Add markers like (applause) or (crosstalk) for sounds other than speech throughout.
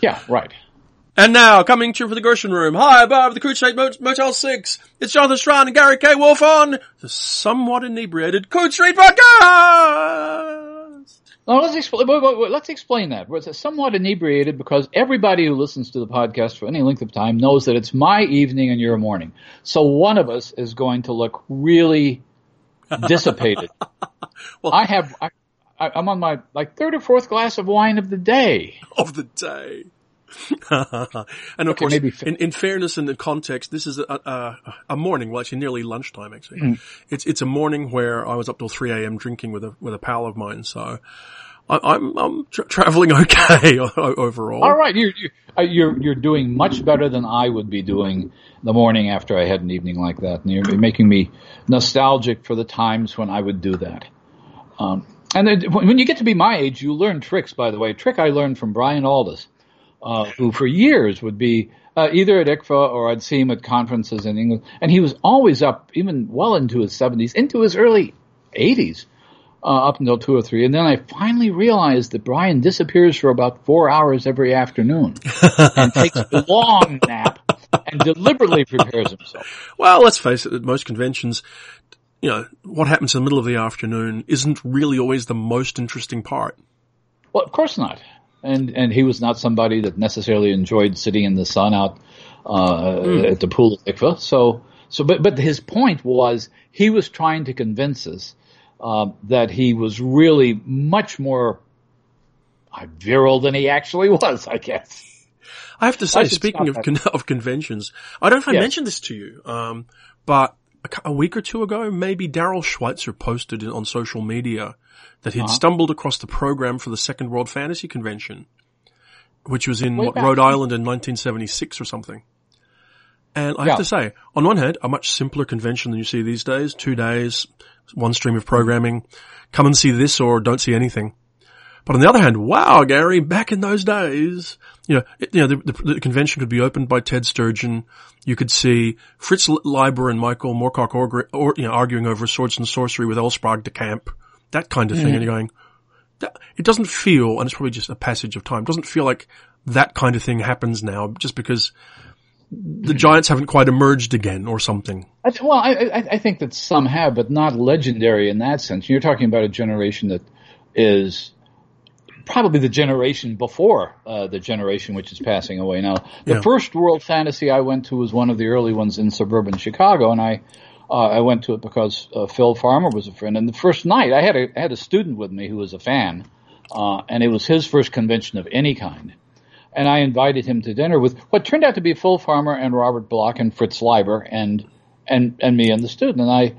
Yeah, right. And now, coming to you from the Gershon Room, high above the Cruise Street Motel 6, it's Jonathan Strahan and Gary K. Wolfe on the somewhat inebriated Coode Street Podcast! Now let's explain. Wait, wait, wait, let's explain that. It's somewhat inebriated because everybody who listens to the podcast for any length of time knows that it's my evening and your morning. So one of us is going to look really (laughs) dissipated. well, I have. I, I'm on my like third or fourth glass of wine of the day. (laughs) Of the day. (laughs) and of okay, course, in, in, fairness and in context, this is a, a, a, morning, well actually nearly lunchtime actually. Mm. It's, it's a morning where I was up till 3 a.m. drinking with a, with a pal of mine, so I, am I'm, I'm tra- traveling (laughs) okay overall. All right, you're, uh, you're, you're doing much better than I would be doing the morning after I had an evening like that. And you're making me nostalgic for the times when I would do that. Um, and when you get to be my age, you learn tricks, by the way. A trick I learned from Brian Aldiss uh, who for years would be uh, either at ICFA or I'd see him at conferences in England, and he was always up, even well into his 70s, into his early 80s, uh, up until two or three. And then I finally realized that Brian disappears for about four hours every afternoon and takes a (laughs) long nap and deliberately prepares himself. Well, let's face it, at most conventions, you know, what happens in the middle of the afternoon isn't really always the most interesting part. Well, of course not and and he was not somebody that necessarily enjoyed sitting in the sun out uh, mm. at the pool of ICFA. So so, but but his point was he was trying to convince us uh, that he was really much more uh, virile than he actually was. I guess. I have to say, speaking of con- of conventions, I don't know if I yes. mentioned this to you, um, but a, week or two ago, maybe Darrell Schweitzer posted on social media that he'd uh-huh. stumbled across the program for the Second World Fantasy Convention, which was in what, Rhode Island in 1976 or something. And I have to say, on one hand, a much simpler convention than you see these days. Two days, one stream of programming. Come and see this or don't see anything. But on the other hand, wow, Gary, back in those days, you know, it, you know, the, the, the, convention could be opened by Ted Sturgeon. You could see Fritz Leiber and Michael Moorcock or, or, you know, arguing over swords and sorcery with L. Sprague de Camp that kind of thing. Mm. And you're going, it doesn't feel, and it's probably just a passage of time, doesn't feel like that kind of thing happens now just because the Giants haven't quite emerged again or something. I, well, I, I, think that some have, but not legendary in that sense. You're talking about a generation that is probably the generation before uh, the generation which is passing away now. The yeah. first World Fantasy I went to was one of the early ones in suburban Chicago, and I uh, I went to it because uh, Phil Farmer was a friend. And the first night, I had a I had a student with me who was a fan, uh, and it was his first convention of any kind. And I invited him to dinner with what turned out to be Phil Farmer and Robert Bloch and Fritz Leiber and and and me and the student. And I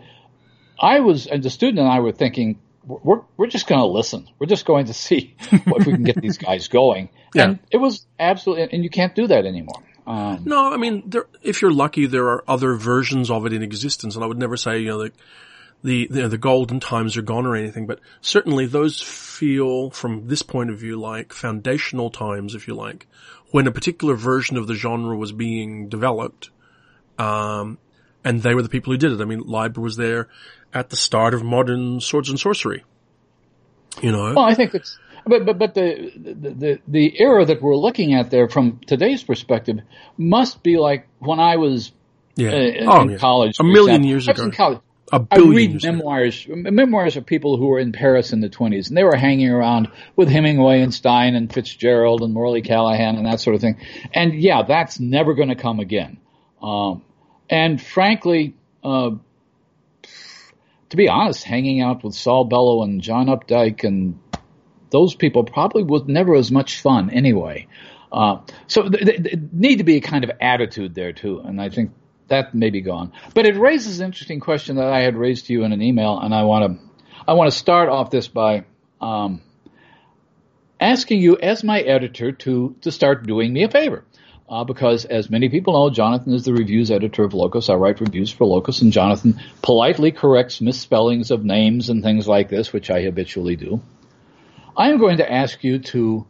I was and the student and I were thinking we're we're just going to listen. We're just going to see (laughs) if we can get these guys going. (laughs) Yeah. And it was absolutely, and you can't do that anymore. Um, no, I mean, there, if you're lucky, there are other versions of it in existence, and I would never say, you know, the, the, the, the golden times are gone or anything, but certainly those feel, from this point of view, like foundational times, if you like, when a particular version of the genre was being developed, um, and they were the people who did it. I mean, Leiber was there at the start of modern swords and sorcery. You know? Well, I think it's, but but but the, the the era that we're looking at there from today's perspective must be like when I was yeah. Uh, oh, in yeah. college. A million years ago. In college. A billion I read memoirs. Ago. Memoirs of people who were in Paris in the twenties, and they were hanging around with Hemingway and Stein and Fitzgerald and Morley Callaghan and that sort of thing. And yeah, that's never going to come again. Um, and frankly, uh, to be honest, hanging out with Saul Bellow and John Updike and those people probably was never as much fun anyway. Uh, so there th- need to be a kind of attitude there too, and I think that may be gone. But it raises an interesting question that I had raised to you in an email, and I want to I want to start off this by um, asking you, as my editor, to to start doing me a favor. Uh, because as many people know, Jonathan is the reviews editor of Locus. I write reviews for Locus, and Jonathan politely corrects misspellings of names and things like this, which I habitually do. I'm going to ask you to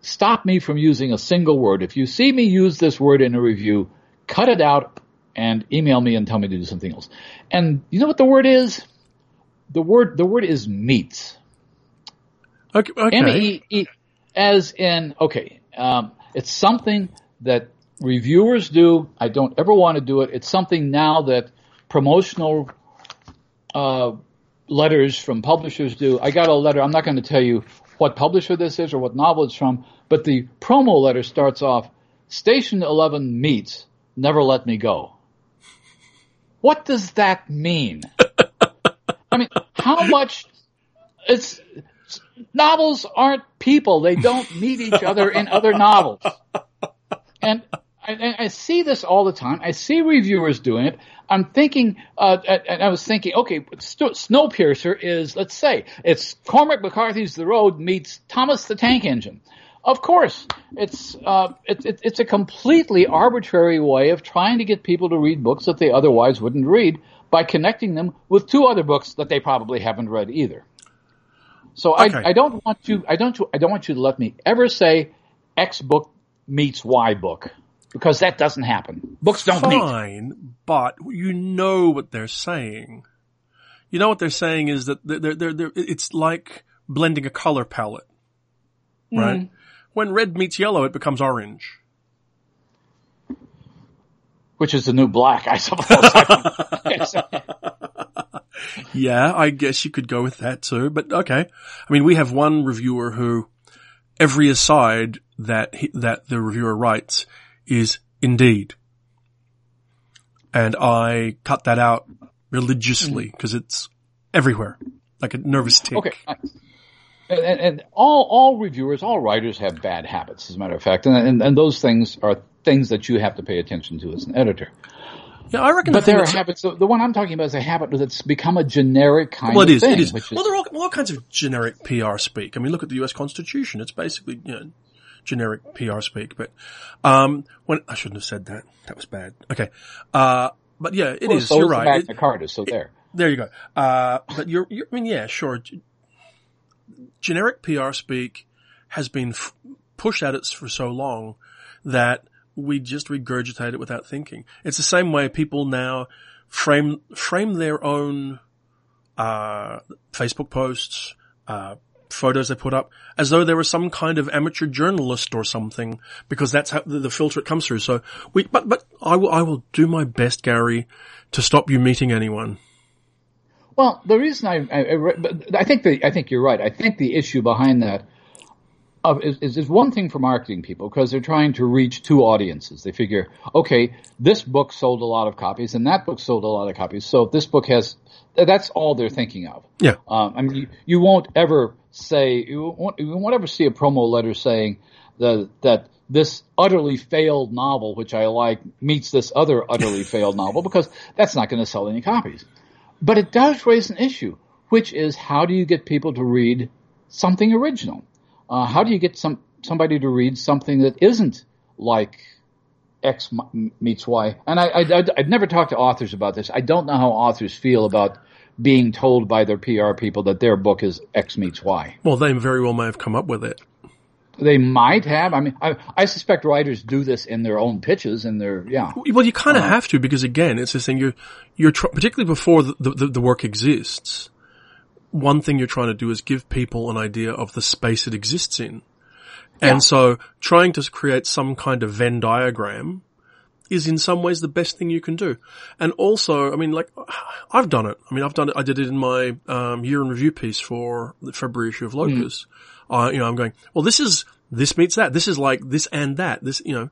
stop me from using a single word. If you see me use this word in a review, cut it out and email me and tell me to do something else. And you know what the word is? The word the word is meats. Okay. okay. M E E as in, okay, um, it's something that reviewers do. I don't ever want to do it. It's something now that promotional uh, letters from publishers do. I got a letter. I'm not going to tell you what publisher this is or what novel it's from, but the promo letter starts off, Station 11 meets, never let me go. What does that mean? (laughs) I mean, how much, it's, novels aren't people. They don't (laughs) meet each other in other novels. And I, I, see this all the time. I see reviewers doing it. I'm thinking, uh, and I was thinking, okay, Snowpiercer is, let's say, it's Cormac McCarthy's The Road meets Thomas the Tank Engine. Of course, it's uh, it, it, it's a completely arbitrary way of trying to get people to read books that they otherwise wouldn't read by connecting them with two other books that they probably haven't read either. So okay. I, I don't want you I don't I don't want you to let me ever say X book meets Y book because that doesn't happen. Books don't Fine, meet. but you know what they're saying. You know what they're saying is that they're, they're, they're, it's like blending a color palette, right? Mm. When red meets yellow, it becomes orange. Which is the new black, I suppose. (laughs) (laughs) yeah, I guess you could go with that too, but okay. I mean, we have one reviewer who every aside that he, that the reviewer writes is indeed. And I cut that out religiously because mm-hmm. it's everywhere, like a nervous tick. Okay. And, and, and, all all reviewers, all writers have bad habits, as a matter of fact, and, and, and those things are things that you have to pay attention to as an editor. Yeah, I reckon. But the there are habits. The, the, one I'm talking about is a habit that's become a generic kind well, it of is, thing. It is. Well, there are all, all, kinds of generic PR speak. I mean, look at the U.S. Constitution. It's basically you know, generic PR speak. But um, when I shouldn't have said that. That was bad. Okay. Uh, but yeah, it well, is. So you're right. Magna Carta, so there. It, there you go. Uh, but you're, you're, I mean, yeah, sure. Generic PR speak has been f- pushed at us for so long that we just regurgitate it without thinking. It's the same way people now frame frame their own uh, Facebook posts, uh, photos they put up as though they were some kind of amateur journalist or something because that's how the, filter it comes through. So we, but, but I will, I will do my best, Gary, to stop you meeting anyone. Well, the reason I, I, I think the, I think you're right. I think the issue behind that of, is, is one thing for marketing people because they're trying to reach two audiences. They figure, okay, this book sold a lot of copies and that book sold a lot of copies. So this book has, that's all they're thinking of. Yeah. Um, I mean, you, you won't ever say you won't, you won't ever see a promo letter saying the, that this utterly failed novel, which I like, meets this other utterly (laughs) failed novel because that's not going to sell any copies. But it does raise an issue, which is how do you get people to read something original? Uh, how do you get some somebody to read something that isn't like X meets Y? And I, I, I've never talked to authors about this. I don't know how authors feel about being told by their PR people that their book is X meets Y. Well, they very well may have come up with it. They might have. I mean, I, I suspect writers do this in their own pitches and their, yeah. Well, you kind of uh, have to because again, it's this thing you're, you're, tr- particularly before the, the, the work exists, one thing you're trying to do is give people an idea of the space it exists in. And yeah. so trying to create some kind of Venn diagram is in some ways the best thing you can do. And also, I mean, like, I've done it. I mean, I've done it. I did it in my um, year in review piece for the February issue of Locus. Mm. Uh, you know, I'm going, well, this is, this meets that. This is like this and that. This, you know,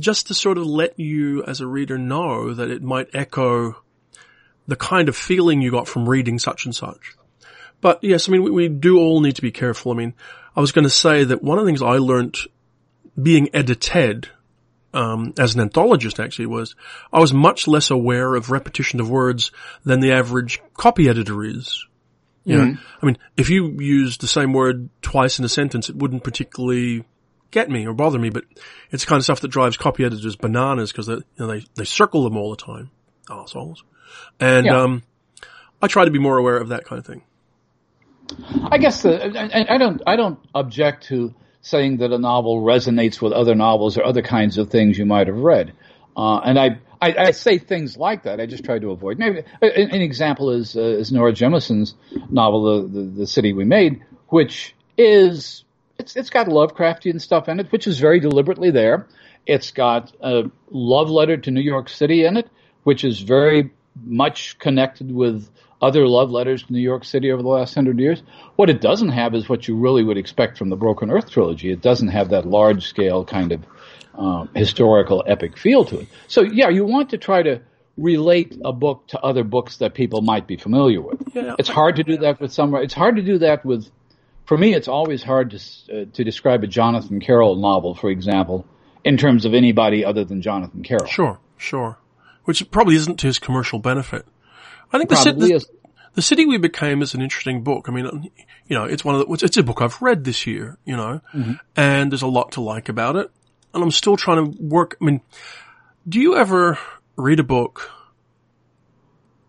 just to sort of let you as a reader know that it might echo the kind of feeling you got from reading such and such. But yes, I mean, we, we do all need to be careful. I mean, I was going to say that one of the things I learned being edited um, as an anthologist actually was I was much less aware of repetition of words than the average copy editor is. You mm-hmm. know, I mean, if you used the same word twice in a sentence, it wouldn't particularly get me or bother me, but it's the kind of stuff that drives copy editors bananas because they, you know, they, they circle them all the time. Assholes. And, yeah. um, I try to be more aware of that kind of thing. I guess the, I, I don't, I don't object to saying that a novel resonates with other novels or other kinds of things you might have read. Uh, and I, I, I, say things like that. I just try to avoid. Maybe an, an example is uh, is Nora Jemisin's novel, the, the, the City We Made, which is it's it's got Lovecraftian stuff in it, which is very deliberately there. It's got a love letter to New York City in it, which is very much connected with other love letters to New York City over the last hundred years. What it doesn't have is what you really would expect from the Broken Earth trilogy. It doesn't have that large scale kind of um, historical epic feel to it. So yeah, you want to try to relate a book to other books that people might be familiar with. Yeah. It's hard to do that with some. It's hard to do that with. For me, it's always hard to uh, to describe a Jonathan Carroll novel, for example, in terms of anybody other than Jonathan Carroll. Sure, sure. Which probably isn't to his commercial benefit. I think the, the, the, City We Became is an interesting book. I mean, you know, it's one of the, it's a book I've read this year, you know, mm-hmm. and there's a lot to like about it. And I'm still trying to work. I mean, do you ever read a book,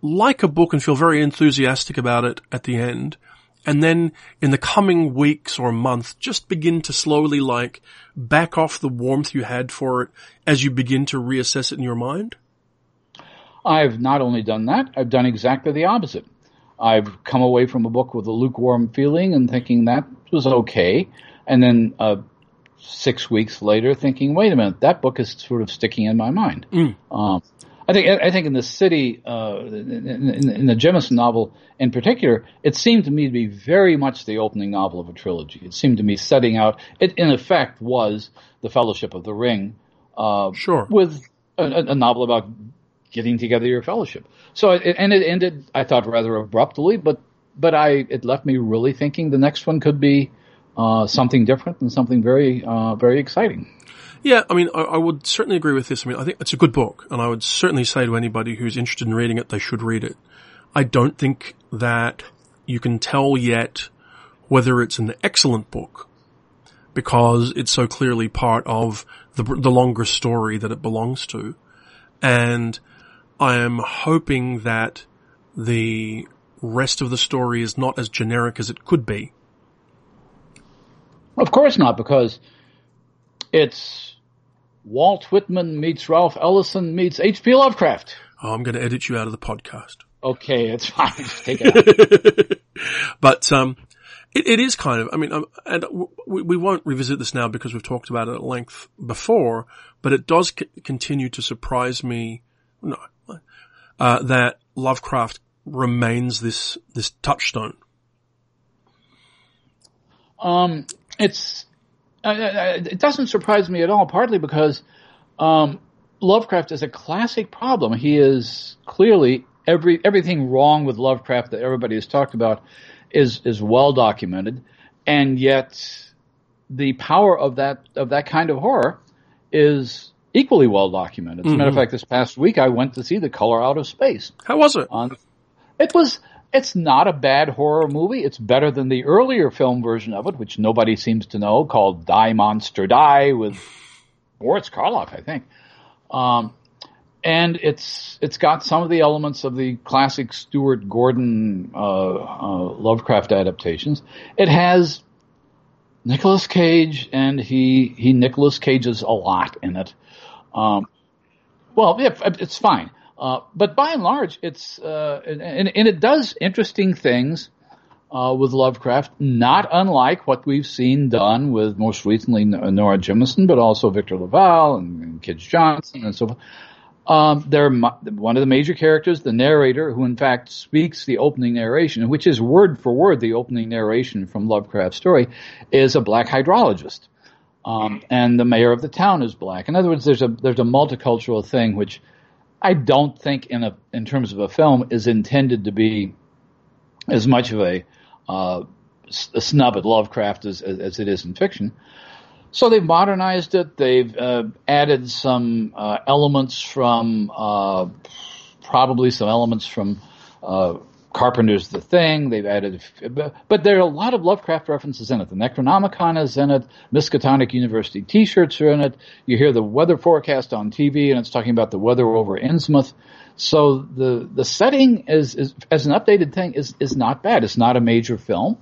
like a book and feel very enthusiastic about it at the end, and then in the coming weeks or month, just begin to slowly like back off the warmth you had for it as you begin to reassess it in your mind? I've not only done that, I've done exactly the opposite. I've come away from a book with a lukewarm feeling and thinking that was okay. And then uh, six weeks later thinking, wait a minute, that book is sort of sticking in my mind. Mm. Um, I think I think in the city, uh, in, in, the Jemisin novel in particular, it seemed to me to be very much the opening novel of a trilogy. It seemed to me setting out. It in effect was the Fellowship of the Ring, uh, sure, with a, a, novel about getting together your fellowship. So it, and it ended, I thought, rather abruptly, but but I it left me really thinking the next one could be uh, something different and something very uh, very exciting. Yeah, I mean, I, I, would certainly agree with this. I mean, I think it's a good book, and I would certainly say to anybody who's interested in reading it, they should read it. I don't think that you can tell yet whether it's an excellent book because it's so clearly part of the, the longer story that it belongs to. And I am hoping that the rest of the story is not as generic as it could be. Of course not, because it's Walt Whitman meets Ralph Ellison meets H.P. Lovecraft. Oh, I'm going to edit you out of the podcast. Okay, it's (laughs) fine. take it out. (laughs) but um, it, it is kind of. I mean, um, and we, we, won't revisit this now because we've talked about it at length before. But it does c- continue to surprise me. No, uh, that Lovecraft remains this this touchstone. Um, it's uh, it doesn't surprise me at all. Partly because um, Lovecraft is a classic problem. He is clearly every everything wrong with Lovecraft that everybody has talked about is is well documented, and yet the power of that of that kind of horror is equally well documented. As a matter of mm-hmm. fact, this past week I went to see The Color Out of Space. How was it? On, it was. It's not a bad horror movie. It's better than the earlier film version of it, which nobody seems to know, called Die Monster Die with (laughs) Boris Karloff, I think. Um, and it's it's got some of the elements of the classic Stuart Gordon uh, uh, Lovecraft adaptations. It has Nicolas Cage, and he he Nicolas Cages a lot in it. Um, well, yeah, it's fine. Uh, but by and large, it's uh, and, and, it does interesting things uh, with Lovecraft, not unlike what we've seen done with most recently Nora Jemisin, but also Victor LaValle and, and Kij Johnson and so forth. Um, they're one of the major characters, the narrator, who in fact speaks the opening narration, which is word for word the opening narration from Lovecraft's story, is a black hydrologist. Um, and the mayor of the town is black. In other words, there's a there's a multicultural thing which I don't think in a in terms of a film is intended to be as much of a, uh, a snub at Lovecraft as, as, it is in fiction. So they've modernized it. They've uh, added some uh, elements from uh, probably some elements from uh, Carpenter's The Thing. They've added, but there are a lot of Lovecraft references in it. The Necronomicon is in it. Miskatonic University T-shirts are in it. You hear the weather forecast on TV, and it's talking about the weather over Innsmouth. So the the setting is, is as an updated thing is is not bad. It's not a major film.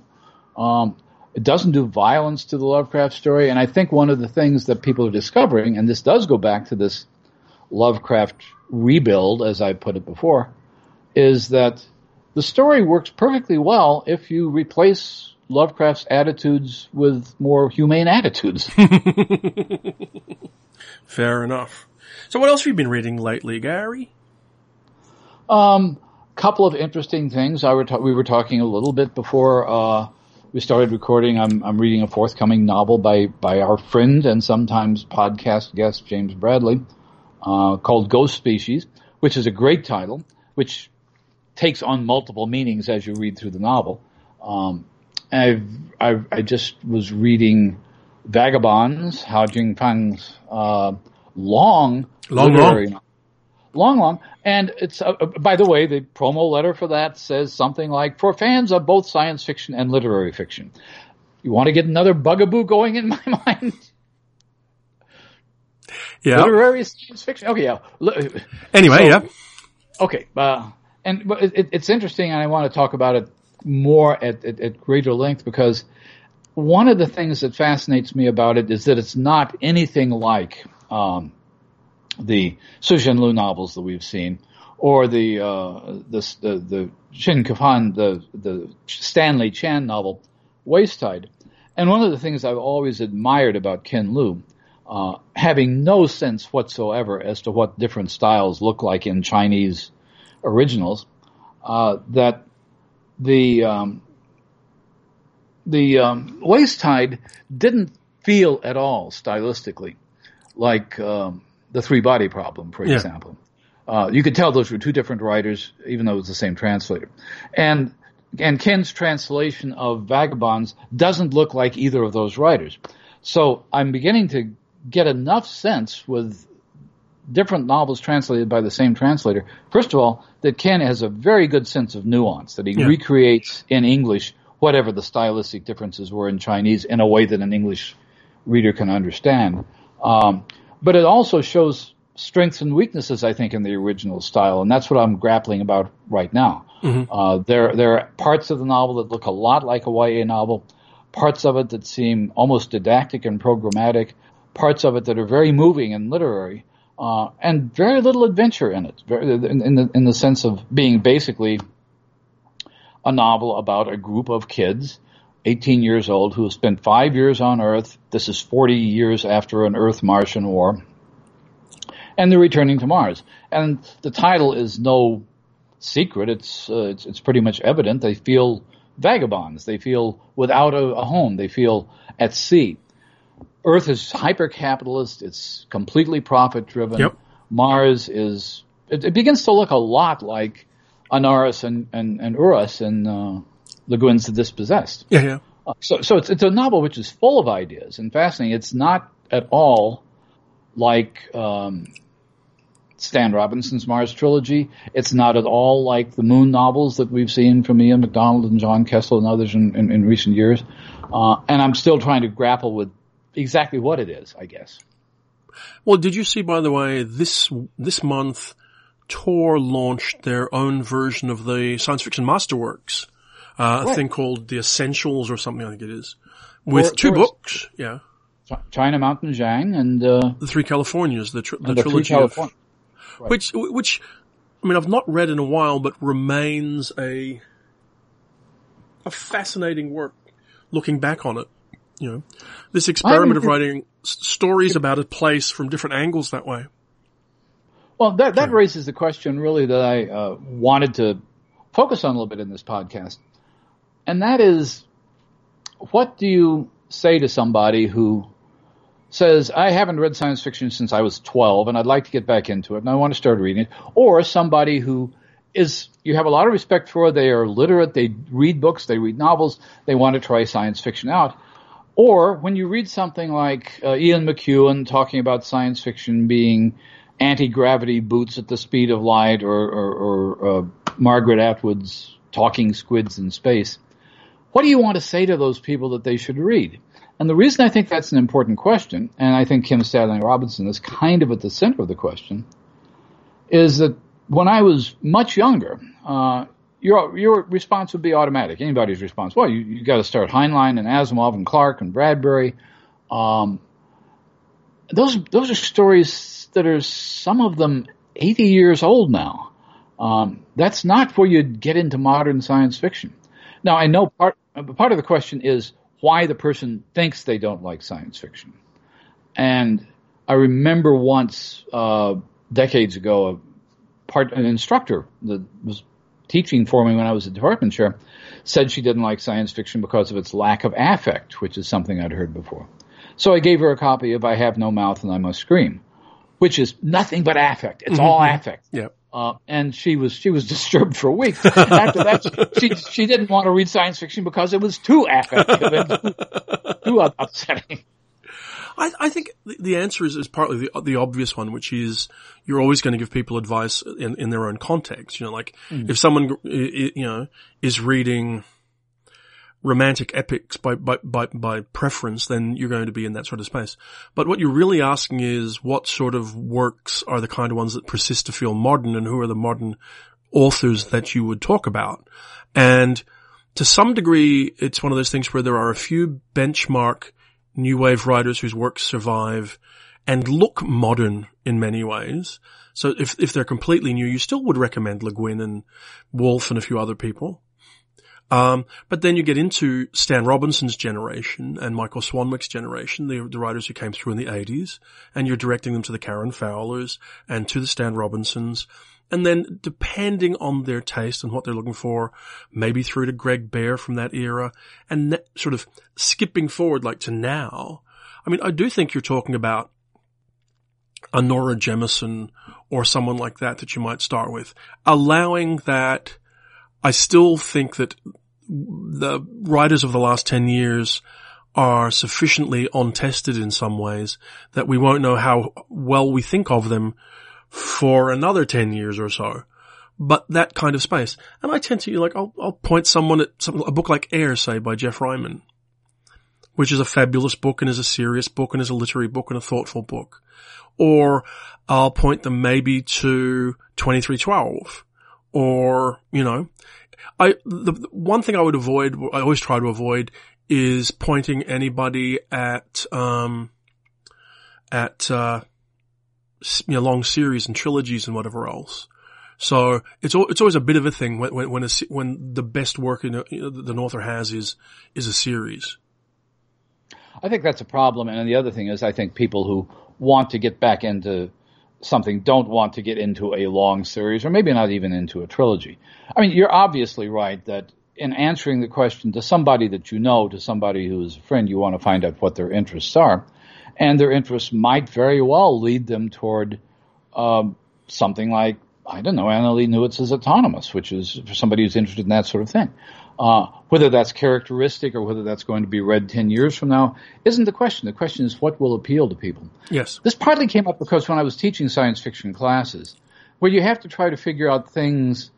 Um, it doesn't do violence to the Lovecraft story, and I think one of the things that people are discovering, and this does go back to this Lovecraft rebuild, as I put it before, is that the story works perfectly well if you replace Lovecraft's attitudes with more humane attitudes. (laughs) Fair enough. So what else have you been reading lately, Gary? Um, couple of interesting things. I were ta- we were talking a little bit before uh, we started recording. I'm I'm reading a forthcoming novel by by our friend and sometimes podcast guest James Bradley uh, called Ghost Species, which is a great title, which takes on multiple meanings as you read through the novel. Um, I've, I've, i just was reading Vagabonds, Hao Jingfang's uh, long, long, long, long, long, and it's uh, uh, by the way, the promo letter for that says something like for fans of both science fiction and literary fiction. You want to get another bugaboo going in my (laughs) mind? Yeah. Literary science fiction. Okay, yeah. Anyway, so, yeah. Okay, uh, and it, it's interesting, and I want to talk about it more at, at, at greater length because one of the things that fascinates me about it is that it's not anything like um, the Su Lu novels that we've seen, or the uh, the the, the Chen Qiufan, the the Stanley Chan novel, Waste Tide. And one of the things I've always admired about Ken Liu, uh, having no sense whatsoever as to what different styles look like in Chinese originals, uh, that the um, the um, Waste Tide didn't feel at all stylistically like um, the Three Body Problem, for yeah. example. Uh, you could tell those were two different writers, even though it was the same translator. And and Ken's translation of Vagabonds doesn't look like either of those writers. So I'm beginning to get enough sense with different novels translated by the same translator. First of all, that Ken has a very good sense of nuance, that he yeah. recreates in English whatever the stylistic differences were in Chinese in a way that an English reader can understand. Um, but it also shows strengths and weaknesses, I think, in the original style, and that's what I'm grappling about right now. Mm-hmm. Uh, there, there are parts of the novel that look a lot like a YA novel, parts of it that seem almost didactic and programmatic, parts of it that are very moving and literary, uh, and very little adventure in it, very, in, in, the, in the sense of being basically a novel about a group of kids 18 years old who have spent five years on Earth. This is 40 years after an Earth Martian war. And they're returning to Mars. And the title is no secret. It's, uh, it's, it's, pretty much evident. They feel vagabonds. They feel without a, a home. They feel at sea. Earth is hyper capitalist. It's completely profit driven. Yep. Mars is, it, it, begins to look a lot like Anarres and, and, and Urras and, uh, Le Guin's the Dispossessed. Yeah, yeah. Uh, so, so it's, it's a novel which is full of ideas and fascinating. It's not at all like um, Stan Robinson's Mars trilogy. It's not at all like the Moon novels that we've seen from Ian McDonald and John Kessel and others in, in, in recent years. Uh, and I'm still trying to grapple with exactly what it is, I guess. Well, did you see, by the way, this this month, Tor launched their own version of the science fiction masterworks uh, a thing called The Essentials or something, I think it is, with or, two or books. Yeah. China Mountain Zhang and, uh, The Three Californias, the, tr- the, the trilogy of, right. which, which, I mean, I've not read in a while, but remains a, a fascinating work looking back on it. You know, this experiment of writing stories about a place from different angles that way. Well, that, that raises the question really that I uh, wanted to focus on a little bit in this podcast and that is what do you say to somebody who says, I haven't read science fiction since I was 12 and I'd like to get back into it and I want to start reading it. Or somebody who is, you have a lot of respect for, they are literate, they read books, they read novels, they want to try science fiction out. Or when you read something like uh, Ian McEwan talking about science fiction being anti-gravity boots at the speed of light or, or, or uh, Margaret Atwood's talking squids in space, what do you want to say to those people that they should read? And the reason I think that's an important question, and I think Kim Stanley Robinson is kind of at the center of the question, is that when I was much younger, uh, your your response would be automatic. Anybody's response. Well, you, you got to start Heinlein and Asimov and Clarke and Bradbury. Um, those those are stories that are some of them 80 years old now. Um, that's not where you get into modern science fiction. Now I know part part of the question is why the person thinks they don't like science fiction. And I remember once, uh, decades ago, a part, an instructor that was teaching for me when I was a department chair said she didn't like science fiction because of its lack of affect, which is something I'd heard before. So I gave her a copy of I Have No Mouth and I Must Scream, which is nothing but affect. It's mm-hmm. all affect. Yeah. Uh, and she was she was (laughs) disturbed for a week. After that, she she didn't want to read science fiction because it was too affective and too upsetting. I, I think the answer is, is partly the, the obvious one, which is you're always going to give people advice in, in their own context. You know, like mm. if someone, you know, is reading romantic epics by, by, by, by preference, then you're going to be in that sort of space. But what you're really asking is what sort of works are the kind of ones that persist to feel modern and who are the modern authors that you would talk about. And to some degree, it's one of those things where there are a few benchmark new wave writers whose works survive and look modern in many ways. So if, if they're completely new, you still would recommend Le Guin and Wolfe and a few other people. Um, but then you get into Stan Robinson's generation and Michael Swanwick's generation, the, the writers who came through in the 80s, and you're directing them to the Karen Fowlers and to the Stan Robinsons and then depending on their taste and what they're looking for, maybe through to Greg Bear from that era and ne- sort of skipping forward like to now. I mean, I do think you're talking about a Nora Jemisin or someone like that that you might start with, allowing that I still think that the writers of the last 10 years are sufficiently untested in some ways that we won't know how well we think of them for another 10 years or so. But that kind of space. And I tend to, you like, I'll, I'll point someone at some, a book like Air, say, by Jeff Ryman, which is a fabulous book and is a serious book and is a literary book and a thoughtful book. Or I'll point them maybe to 2312 or, you know, I, the, the one thing I would avoid, I always try to avoid is pointing anybody at, um, at, uh, you know, long series and trilogies and whatever else. So it's it's always a bit of a thing when when when, a, when the best work a, you know, the author has is is a series. I think that's a problem, and the other thing is I think people who want to get back into something don't want to get into a long series, or maybe not even into a trilogy. I mean, you're obviously right that in answering the question to somebody that you know, to somebody who is a friend, you want to find out what their interests are and their interests might very well lead them toward um, something like I don't know Annalee Newitz's autonomous, which is for somebody who's interested in that sort of thing. Uh, whether that's characteristic or whether that's going to be read 10 years from now isn't the question. The question is what will appeal to people. Yes. This partly came up because when I was teaching science fiction classes, where you have to try to figure out things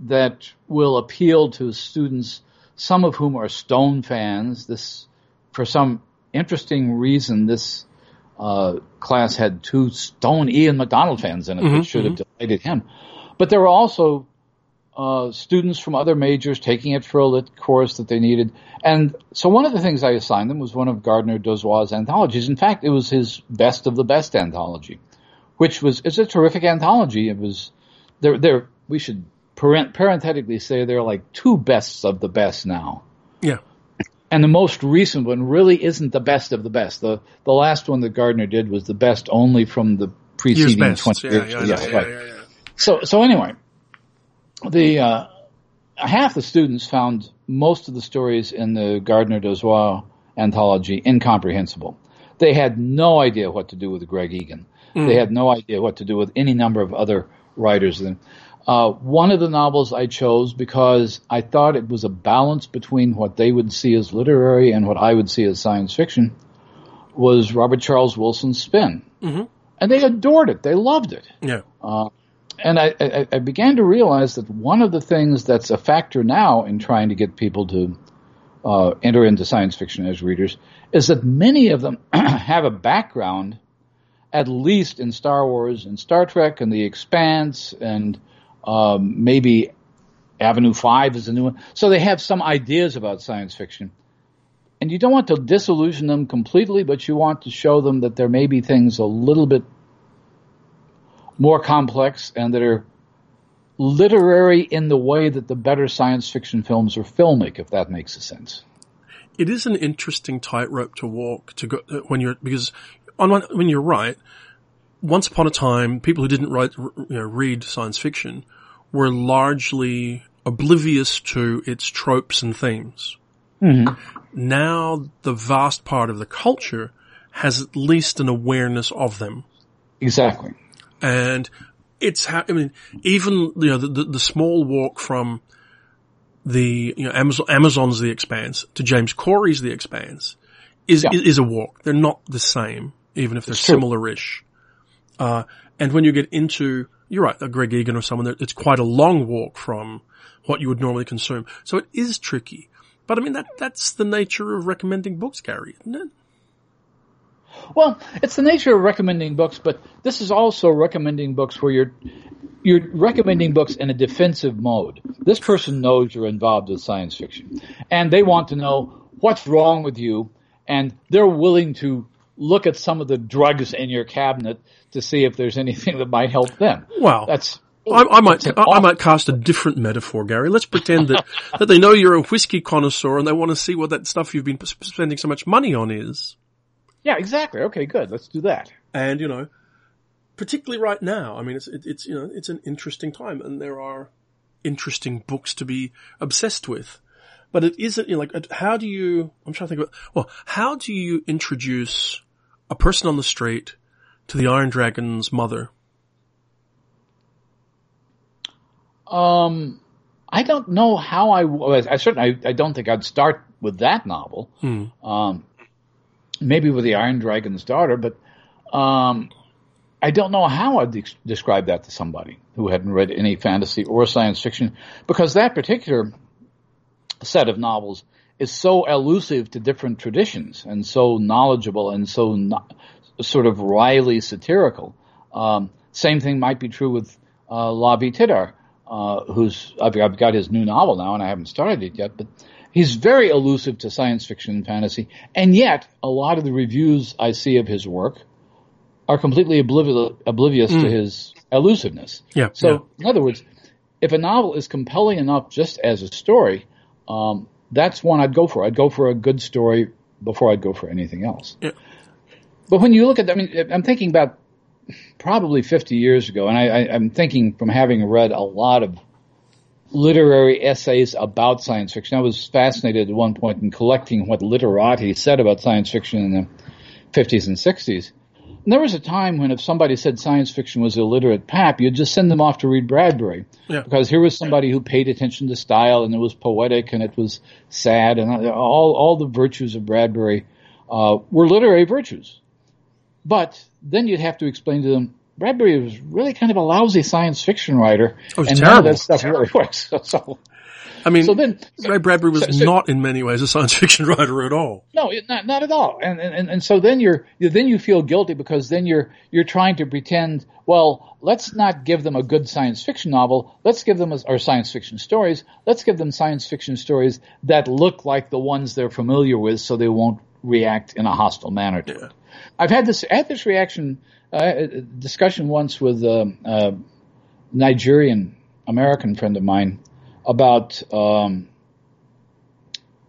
that will appeal to students, some of whom are Stone fans. This, for some interesting reason, this uh, class had two stone Ian McDonald fans in it mm-hmm, that should mm-hmm. have delighted him. But there were also uh, students from other majors taking it for a lit course that they needed. And so one of the things I assigned them was one of Gardner Dozois' anthologies. In fact, it was his best of the best anthology, which was, it's a terrific anthology. It was, there, there, we should parent, parenthetically say there are like two bests of the best now. Yeah and the most recent one really isn't the best of the best. The the last one that Gardner did was the best only from the preceding twenty years. Yeah, yeah, yeah, right. So so anyway, the uh, half the students found most of the stories in the Gardner Dozois anthology incomprehensible. They had no idea what to do with Greg Egan. Mm. They had no idea what to do with any number of other writers. Uh, one of the novels I chose because I thought it was a balance between what they would see as literary and what I would see as science fiction was Robert Charles Wilson's Spin. Mm-hmm. And they adored it. They loved it. Yeah. Uh, and I, I, I, began to realize that one of the things that's a factor now in trying to get people to uh, enter into science fiction as readers is that many of them (clears throat) have a background, at least in Star Wars and Star Trek and The Expanse and um, maybe Avenue 5 is a new one. So they have some ideas about science fiction. And you don't want to disillusion them completely, but you want to show them that there may be things a little bit more complex and that are literary in the way that the better science fiction films are filmic, if that makes a sense. It is an interesting tightrope to walk to go when you're because on when you're right. Once upon a time, people who didn't write, you know, read science fiction were largely oblivious to its tropes and themes. Mm-hmm. Now the vast part of the culture has at least an awareness of them. Exactly. And it's, ha- I mean, even, you know, the, the, the, small walk from the, you know, Amazon, Amazon's The Expanse to James Corey's The Expanse is, yeah. is, is, a walk. They're not the same, even if they're similar-ish. Uh, and when you get into, you're right, a Greg Egan or someone that it's quite a long walk from what you would normally consume. So it is tricky. But I mean, that, that's the nature of recommending books, Gary, isn't it? Well, it's the nature of recommending books, but this is also recommending books where you're you're recommending books in a defensive mode. This person knows you're involved with science fiction, and they want to know what's wrong with you, and they're willing to look at some of the drugs in your cabinet to see if there's anything that might help them. Well, that's I, I, might I, I, might cast a different metaphor, Gary. Let's pretend that (laughs) that they know you're a whiskey connoisseur and they want to see what that stuff you've been spending so much money on is. Yeah, exactly. Okay, good. Let's do that. And you know, particularly right now, I mean, it's it, it's you know, it's an interesting time, and there are interesting books to be obsessed with. But it isn't you know, like uh, how do you? I'm trying to think about. Well, how do you introduce a person on the street to the Iron Dragon's mother? Um, I don't know how I. I certainly I, I don't think I'd start with that novel. Hmm. Um, maybe with the Iron Dragon's daughter, but um, I don't know how I'd de- describe that to somebody who hadn't read any fantasy or science fiction, because that particular set of novels is so elusive to different traditions and so knowledgeable and so no- sort of wryly satirical. Um, same thing might be true with uh, Lavie Tidhar, uh, who's I've, I've, got his new novel now and I haven't started it yet, but He's very elusive to science fiction and fantasy, and yet a lot of the reviews I see of his work are completely oblivious, oblivious mm. to his elusiveness. Yeah. So, yeah. in other words, if a novel is compelling enough just as a story, um, that's one I'd go for. I'd go for a good story before I'd go for anything else. Yeah. But when you look at, I mean, I'm thinking about probably 50 years ago, and I, I, I'm thinking from having read a lot of literary essays about science fiction. I was fascinated at one point in collecting what literati said about science fiction in the 50s and 60s. There was a time when if somebody said science fiction was illiterate pap, you'd just send them off to read Bradbury. Yeah. Because here was somebody who paid attention to style and it was poetic and it was sad and all, all the virtues of Bradbury uh, were literary virtues. But then you'd have to explain to them, Bradbury was really kind of a lousy science fiction writer. And terrible. none of that stuff really (laughs) works. So, I mean, so then, Ray Bradbury was so, so, not in many ways a science (laughs) fiction writer at all. No, not, not at all. And, and, and so then you're, then you feel guilty because then you're, you're trying to pretend, well, let's not give them a good science fiction novel. Let's give them, a, or science fiction stories. Let's give them science fiction stories that look like the ones they're familiar with so they won't react in a hostile manner to yeah. it. I've had this, I had this reaction a discussion once with a, a, Nigerian American friend of mine about um,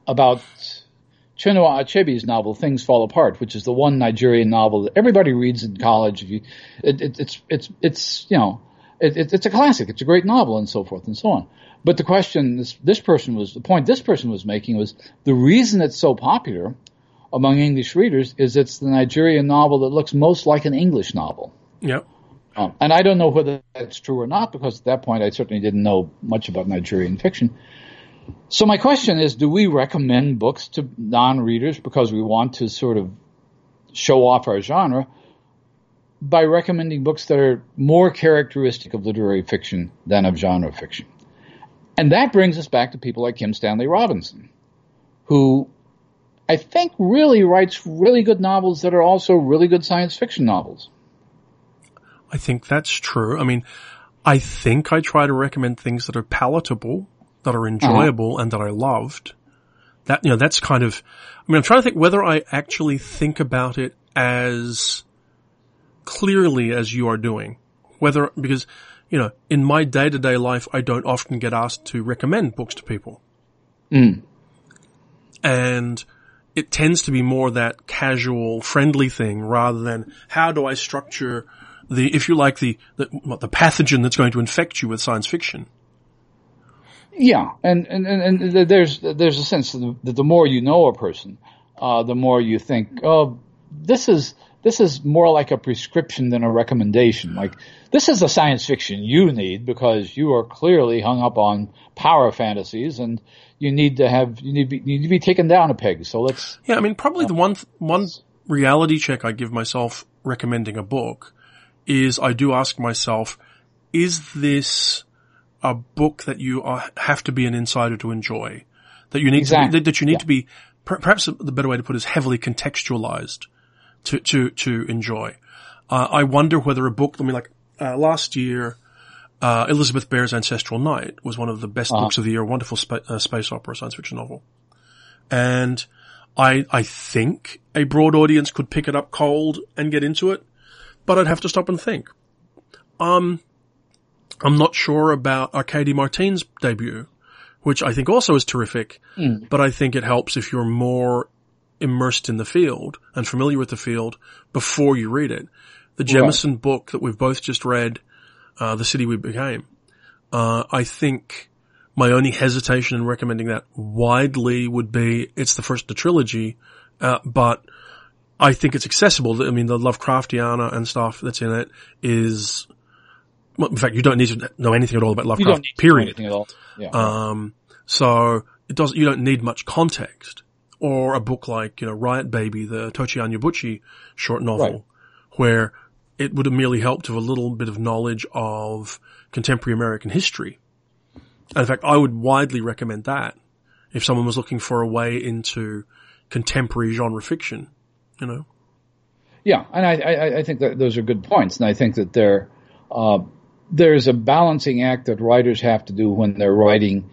about Chinua Achebe's novel "Things Fall Apart," which is the one Nigerian novel that everybody reads in college. You, it, it, it's it's it's you know it, it's a classic. It's a great novel and so forth and so on. But the question this this person was the point this person was making was the reason it's so popular among English readers is it's the Nigerian novel that looks most like an English novel. Yep. Um, and I don't know whether that's true or not because at that point I certainly didn't know much about Nigerian fiction. So my question is, do we recommend books to non-readers because we want to sort of show off our genre by recommending books that are more characteristic of literary fiction than of genre fiction? And that brings us back to people like Kim Stanley Robinson, who I think really writes really good novels that are also really good science fiction novels. I think that's true. I mean, I think I try to recommend things that are palatable, that are enjoyable, uh-huh. and that I loved. That, you know, that's kind of, I mean, I'm trying to think whether I actually think about it as clearly as you are doing. Whether, because, you know, in my day to day life, I don't often get asked to recommend books to people. Mm. And it tends to be more that casual, friendly thing rather than how do I structure the, if you like, the, the, what, the pathogen that's going to infect you with science fiction. Yeah, and, and, and, there's, there's a sense that the more you know a person, uh, the more you think, oh, this is, this is more like a prescription than a recommendation. Like, this is the science fiction you need because you are clearly hung up on power fantasies and you need to have, you need to be, you need to be taken down a peg. So let's. Yeah, I mean, probably uh, the one, one reality check I give myself recommending a book is I do ask myself, is this a book that you are, have to be an insider to enjoy? That you need exactly. to be, that you need yeah. to be, perhaps the better way to put it is heavily contextualized to, to, to enjoy. Uh, I wonder whether a book, I mean like, uh, last year, uh, Elizabeth Bear's Ancestral Night was one of the best uh-huh. books of the year, wonderful spa- uh, space opera science fiction novel. And I, I think a broad audience could pick it up cold and get into it but I'd have to stop and think. Um, I'm not sure about Arcady Martine's debut, which I think also is terrific, mm. but I think it helps if you're more immersed in the field and familiar with the field before you read it. The Jemisin right. book that we've both just read, uh, The City We Became, uh, I think my only hesitation in recommending that widely would be it's the first in the trilogy, uh, but I think it's accessible. I mean, the Lovecraftiana and stuff that's in it is, well, in fact, you don't need to know anything at all about Lovecraft, period. anything at all. Yeah. Um, so it does, you don't need much context. Or a book like, you know, Riot Baby, the Tochi Onyebuchi short novel, right. where it would have merely helped to have a little bit of knowledge of contemporary American history. And in fact, I would widely recommend that if someone was looking for a way into contemporary genre fiction you know. Yeah, and I, I, I think that those are good points, and I think that there, uh, there's a balancing act that writers have to do when they're writing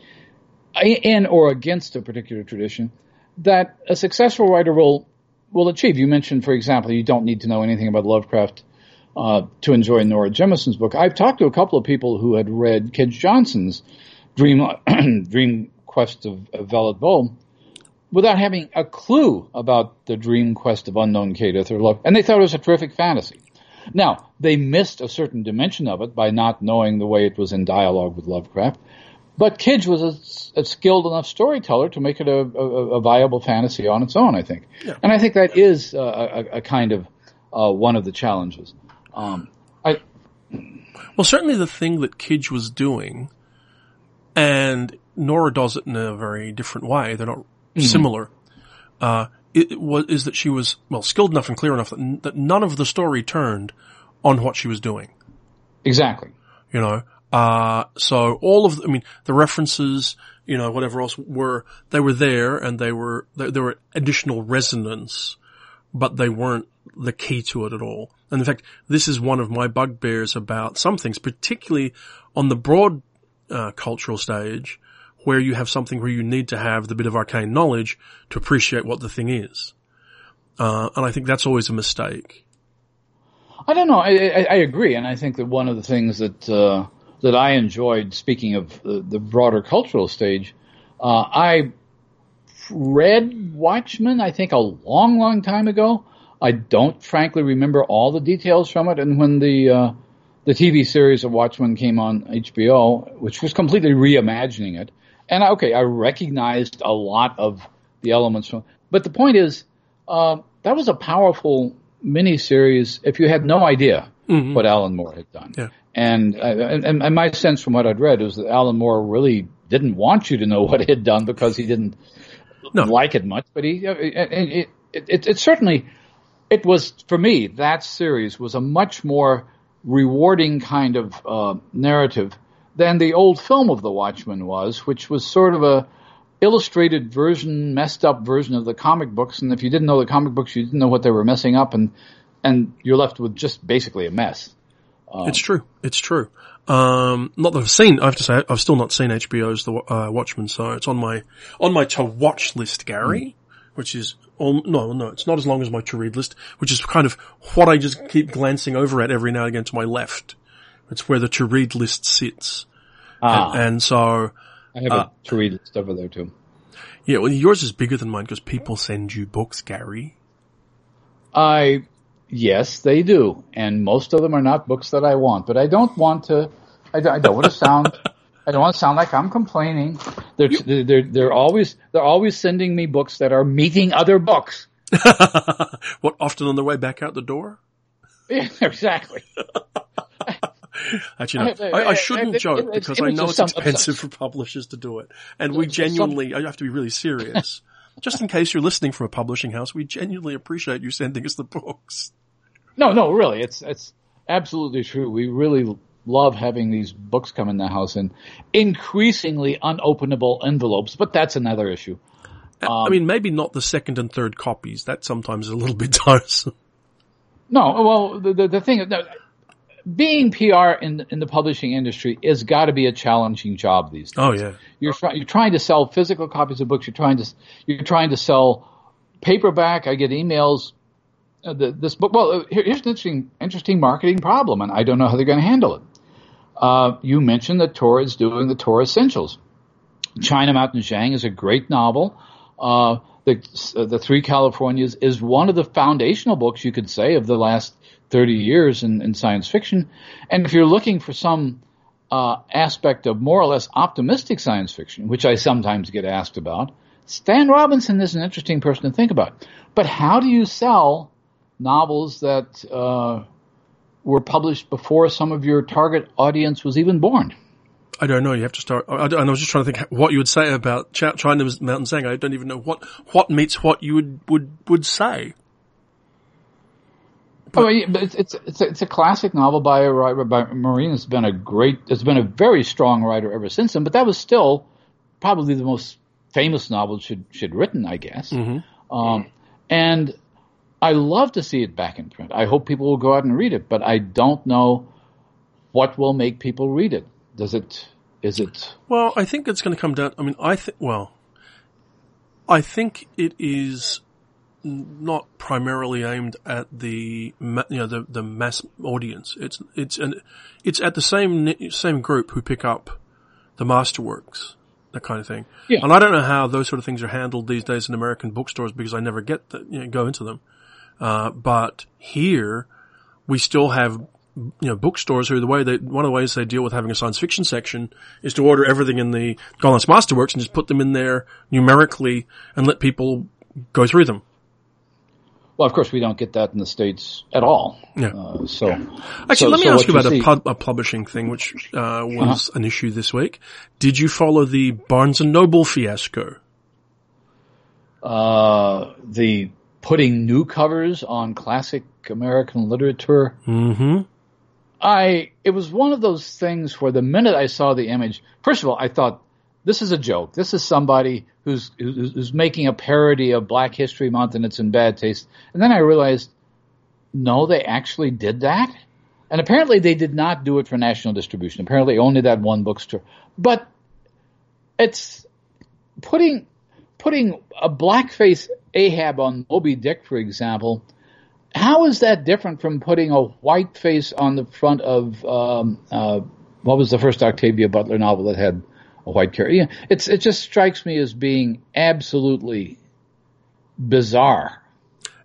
in or against a particular tradition that a successful writer will will achieve. You mentioned, for example, you don't need to know anything about Lovecraft uh, to enjoy Nora Jemisin's book. I've talked to a couple of people who had read Kij Johnson's Dream (clears throat) Dream Quest of, of Vellitt Boe, without having a clue about the dream quest of unknown Kadath or love, and they thought it was a terrific fantasy. Now, they missed a certain dimension of it by not knowing the way it was in dialogue with Lovecraft, but Kij was a, a skilled enough storyteller to make it a, a, a, viable fantasy on its own, I think. Yeah. And I think that is a, a kind of uh, one of the challenges. Um, I, well, certainly the thing that Kij was doing, and Nora does it in a very different way. They're not mm-hmm. similar. Uh, it, was, is that she was, well, skilled enough and clear enough that, n- that none of the story turned on what she was doing. Exactly. You know, uh, so all of, the, I mean, the references, you know, whatever else were, they were there and they were, they, there were additional resonance, but they weren't the key to it at all. And in fact, this is one of my bugbears about some things, particularly on the broad, uh, cultural stage, where you have something where you need to have the bit of arcane knowledge to appreciate what the thing is. Uh, and I think that's always a mistake. I don't know. I, I, I, agree, and I think that one of the things that uh, that I enjoyed, speaking of the, the broader cultural stage, uh, I read Watchmen. I think a long, long time ago. I don't, frankly, remember all the details from it. And when the uh, the TV series of Watchmen came on HBO, which was completely reimagining it, and okay, I recognized a lot of the elements from, but the point is, uh, that was a powerful miniseries if you had no idea mm-hmm. what Alan Moore had done. Yeah. And, uh, and, and my sense from what I'd read was that Alan Moore really didn't want you to know (laughs) what he had done because he didn't no. like it much, but he, uh, it, it, it, it certainly, it was, for me, that series was a much more rewarding kind of, uh, narrative than the old film of The Watchmen was, which was sort of a illustrated version, messed up version of the comic books. And if you didn't know the comic books, you didn't know what they were messing up, and and you're left with just basically a mess. Um, it's true. It's true. Um, not that I've seen. I have to say, I've still not seen HBO's The uh, Watchmen, so it's on my on my to watch list, Gary, mm. which is all, no, no, it's not as long as my to read list, which is kind of what I just keep glancing over at every now and again to my left It's where the to read list sits. Ah. And, and so. I have uh, a to read list over there too. Yeah, well, yours is bigger than mine because people send you books, Gary. I, yes, they do. And most of them are not books that I want, but I don't want to, I don't, I don't want to sound, I don't want to sound like I'm complaining. They're, they're, they're always, they're always sending me books that are meeting other books. (laughs) what, often on their way back out the door? (laughs) Yeah, exactly. (laughs) (laughs) Actually, no. I, I shouldn't joke because I know it's expensive for publishers to do it. And we genuinely, I have to be really serious. (laughs) Just in case you're listening from a publishing house, we genuinely appreciate you sending us the books. No, no, really. It's, it's absolutely true. We really love having these books come in the house in increasingly unopenable envelopes, but that's another issue. Um, I mean, maybe not the second and third copies. That sometimes is a little bit (laughs) tiresome. No, well, the, the, the thing, being PR in in the publishing industry is got to be a challenging job these days. Oh yeah, you're you're trying to sell physical copies of books. You're trying to you're trying to sell paperback. I get emails. Uh, the, this book. Well, uh, here, here's an interesting interesting marketing problem, and I don't know how they're going to handle it. Uh, you mentioned that Tor is doing the Tor Essentials. China Mountain Zhang is a great novel. Uh, the uh, the Three Californias is one of the foundational books you could say of the last 30 years in, in science fiction. And if you're looking for some uh, aspect of more or less optimistic science fiction, which I sometimes get asked about, Stan Robinson is an interesting person to think about. But how do you sell novels that uh, were published before some of your target audience was even born? I don't know. You have to start. I, and I was just trying to think what you would say about China's Mountain Zhang. I don't even know what what meets what you would would would say. But, oh, it's, it's it's a, it's a classic novel by a writer by Maureen. It's been a great. It's been a very strong writer ever since then. But that was still probably the most famous novel she'd she'd written, I guess. Mm-hmm. Um, and I love to see it back in print. I hope people will go out and read it. But I don't know what will make people read it. Does it? Is it? Well, I think it's going to come down. I mean, I think. Well, I think it is not primarily aimed at the you know the the mass audience. It's it's an it's at the same same group who pick up the masterworks, that kind of thing. Yeah. And I don't know how those sort of things are handled these days in American bookstores because I never get the, you know, go into them. Uh, but here we still have you know, bookstores who the way they, one of the ways they deal with having a science fiction section is to order everything in the Gollancz Masterworks and just put them in there numerically and let people go through them. Well, of course, we don't get that in the states at all. Yeah. Uh, so, actually, so, let me so ask you about you a, pub, a, publishing thing, which uh, was uh-huh. an issue this week. Did you follow the Barnes and Noble fiasco? Uh, the putting new covers on classic American literature. Mm-hmm. I it was one of those things where the minute I saw the image, first of all, I thought this is a joke. This is somebody who's, who's making a parody of Black History Month and it's in bad taste. And then I realized, no, they actually did that. And apparently they did not do it for national distribution. Apparently only that one bookstore. But it's putting, putting a blackface Ahab on Moby Dick, for example. How is that different from putting a white face on the front of, um, uh, what was the first Octavia Butler novel that had a white. Yeah, it's it just strikes me as being absolutely bizarre.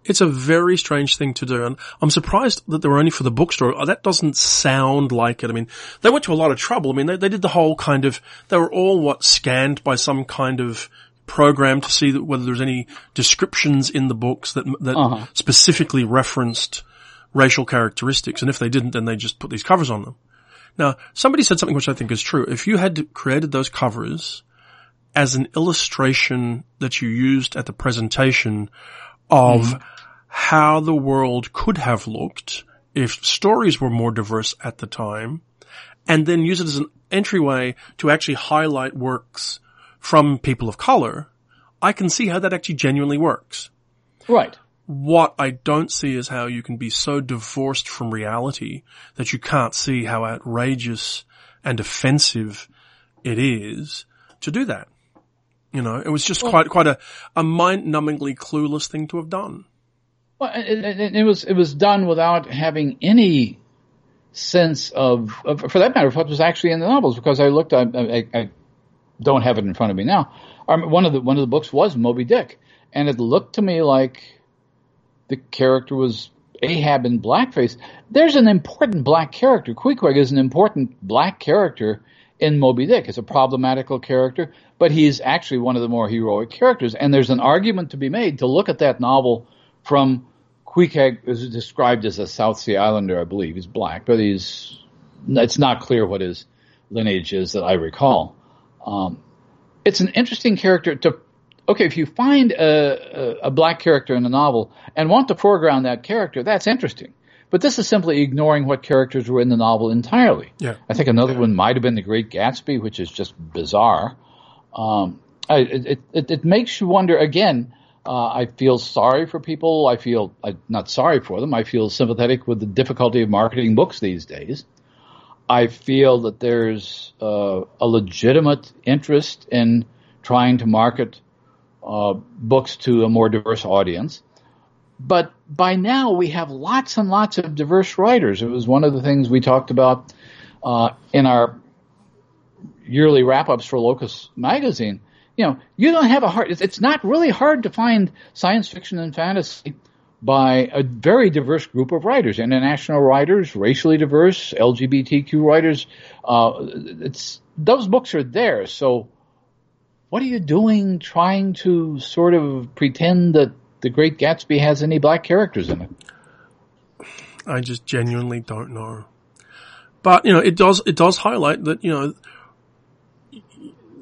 It's a very strange thing to do, and I'm surprised that they were only for the bookstore. Oh, that doesn't sound like it. I mean, they went to a lot of trouble. I mean, they, they did the whole kind of, they were all what scanned by some kind of program to see that whether there's any descriptions in the books that that uh-huh. specifically referenced racial characteristics, and if they didn't, then they just put these covers on them. Now, somebody said something which I think is true. If you had created those covers as an illustration that you used at the presentation of mm. how the world could have looked if stories were more diverse at the time, and then use it as an entryway to actually highlight works from people of color, I can see how that actually genuinely works. Right. What I don't see is how you can be so divorced from reality that you can't see how outrageous and offensive it is to do that. You know, it was just well, quite, quite a, a mind-numbingly clueless thing to have done. Well, it, it, it, was, it was done without having any sense of, of, for that matter, what was actually in the novels. Because I looked, I, I, I don't have it in front of me now. Um, one of the one of the books was Moby Dick, and it looked to me like the character was Ahab in blackface. There's an important black character. Queequeg is an important black character in Moby Dick. It's a problematical character, but he's actually one of the more heroic characters. And there's an argument to be made to look at that novel from Queequeg is described as a South Sea Islander, I believe. He's black, but he's it's not clear what his lineage is that I recall. Um, it's an interesting character to okay, if you find a, a, a, black character in a novel and want to foreground that character, that's interesting. But this is simply ignoring what characters were in the novel entirely. Yeah. I think another one might have been The Great Gatsby, which is just bizarre. Um, I, it, it, it, makes you wonder again. Uh, I feel sorry for people. I feel uh, not sorry for them. I feel sympathetic with the difficulty of marketing books these days. I feel that there's uh, a legitimate interest in trying to market uh, books to a more diverse audience. But by now we have lots and lots of diverse writers. It was one of the things we talked about uh, in our yearly wrap-ups for Locus magazine. You know, you don't have a hard. It's not really hard to find science fiction and fantasy by a very diverse group of writers, international writers, racially diverse, LGBTQ writers. Uh, it's those books are there. So what are you doing trying to sort of pretend that the Great Gatsby has any black characters in it? I just genuinely don't know. But, you know, it does, it does highlight that, you know,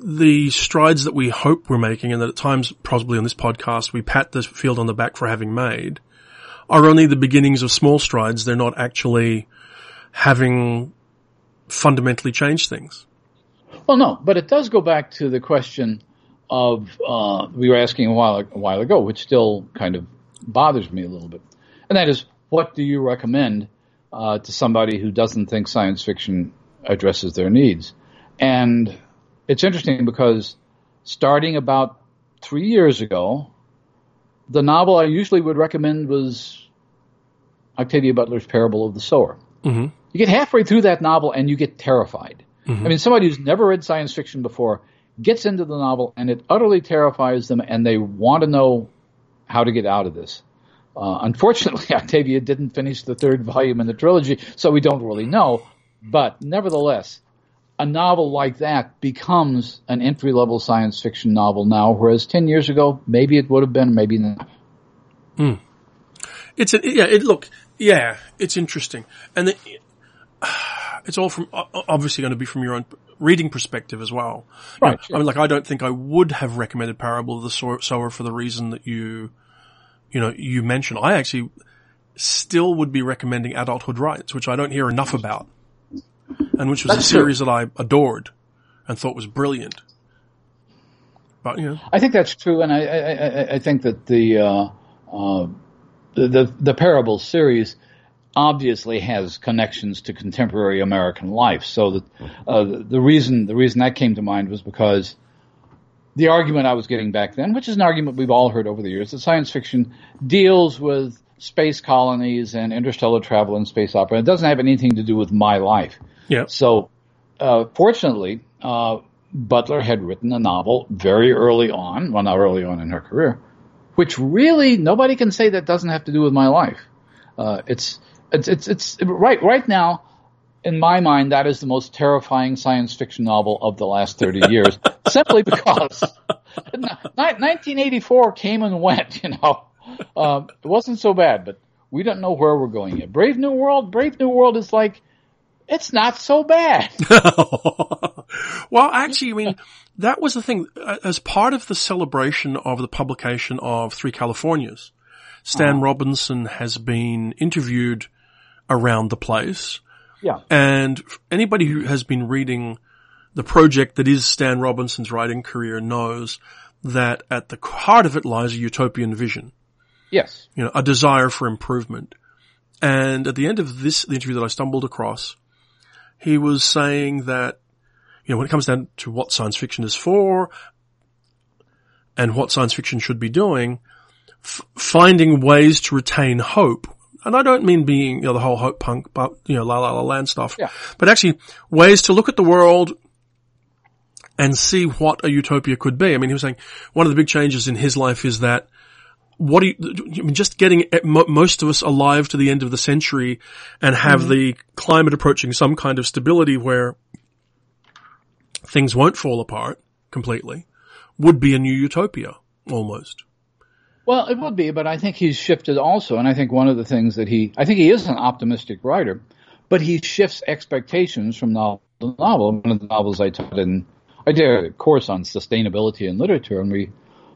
the strides that we hope we're making and that at times, possibly on this podcast, we pat the field on the back for having made are only the beginnings of small strides. They're not actually having fundamentally changed things. Well, no, but it does go back to the question of uh, we were asking a while a while ago, which still kind of bothers me a little bit, and that is, what do you recommend uh, to somebody who doesn't think science fiction addresses their needs? And it's interesting because starting about three years ago, the novel I usually would recommend was Octavia Butler's Parable of the Sower. Mm-hmm. You get halfway through that novel and you get terrified Mm-hmm. I mean, somebody who's never read science fiction before gets into the novel and it utterly terrifies them and they want to know how to get out of this. Uh, unfortunately, (laughs) Octavia didn't finish the third volume in the trilogy, so we don't really know. But nevertheless, a novel like that becomes an entry level science fiction novel now, whereas 10 years ago, maybe it would have been, maybe not. Mm. It's a, yeah, it, look, yeah, it's interesting. And the, it's all from obviously going to be from your own reading perspective as well. Right. You know, sure. I mean, like I don't think I would have recommended Parable of the Sower for the reason that you, you know, you mentioned. I actually still would be recommending Adulthood Rites, which I don't hear enough about, and which was That's a series true. that I adored and thought was brilliant. But you know, I think that's true, and I I, I think that the, uh, uh, the the the Parable series obviously has connections to contemporary American life. So the, uh, the reason the reason that came to mind was because the argument I was getting back then, which is an argument we've all heard over the years, that science fiction deals with space colonies and interstellar travel and space opera. It doesn't have anything to do with my life. Yeah. So, uh, fortunately, uh, Butler had written a novel very early on, well, not early on in her career, which really nobody can say that doesn't have to do with my life. Uh, it's it's, it's, it's right, right now, in my mind, that is the most terrifying science fiction novel of the last 30 (laughs) years, simply because 1984 came and went, you know. Um, it wasn't so bad, but we don't know where we're going yet. Brave New World, Brave New World is like, it's not so bad. (laughs) well, actually, I mean, that was the thing. As part of the celebration of the publication of Three Californias, Stan uh-huh. Robinson has been interviewed around the place. Yeah. And anybody who has been reading the project that is Stan Robinson's writing career knows that at the heart of it lies a utopian vision. Yes. You know, a desire for improvement. And at the end of this, the interview that I stumbled across, he was saying that, you know, when it comes down to what science fiction is for and what science fiction should be doing, f- finding ways to retain hope And I don't mean being, you know, the whole hope punk, but, you know, la la la land stuff. Yeah. But actually ways to look at the world and see what a utopia could be. I mean, he was saying one of the big changes in his life is that what do you, I mean, just getting most of us alive to the end of the century and have mm-hmm. the climate approaching some kind of stability where things won't fall apart completely would be a new utopia almost. Well, it would be, but I think he's shifted also. And I think one of the things that he, I think he is an optimistic writer, but he shifts expectations from novel to novel. One of the novels I taught in, I did a course on sustainability in literature, and we,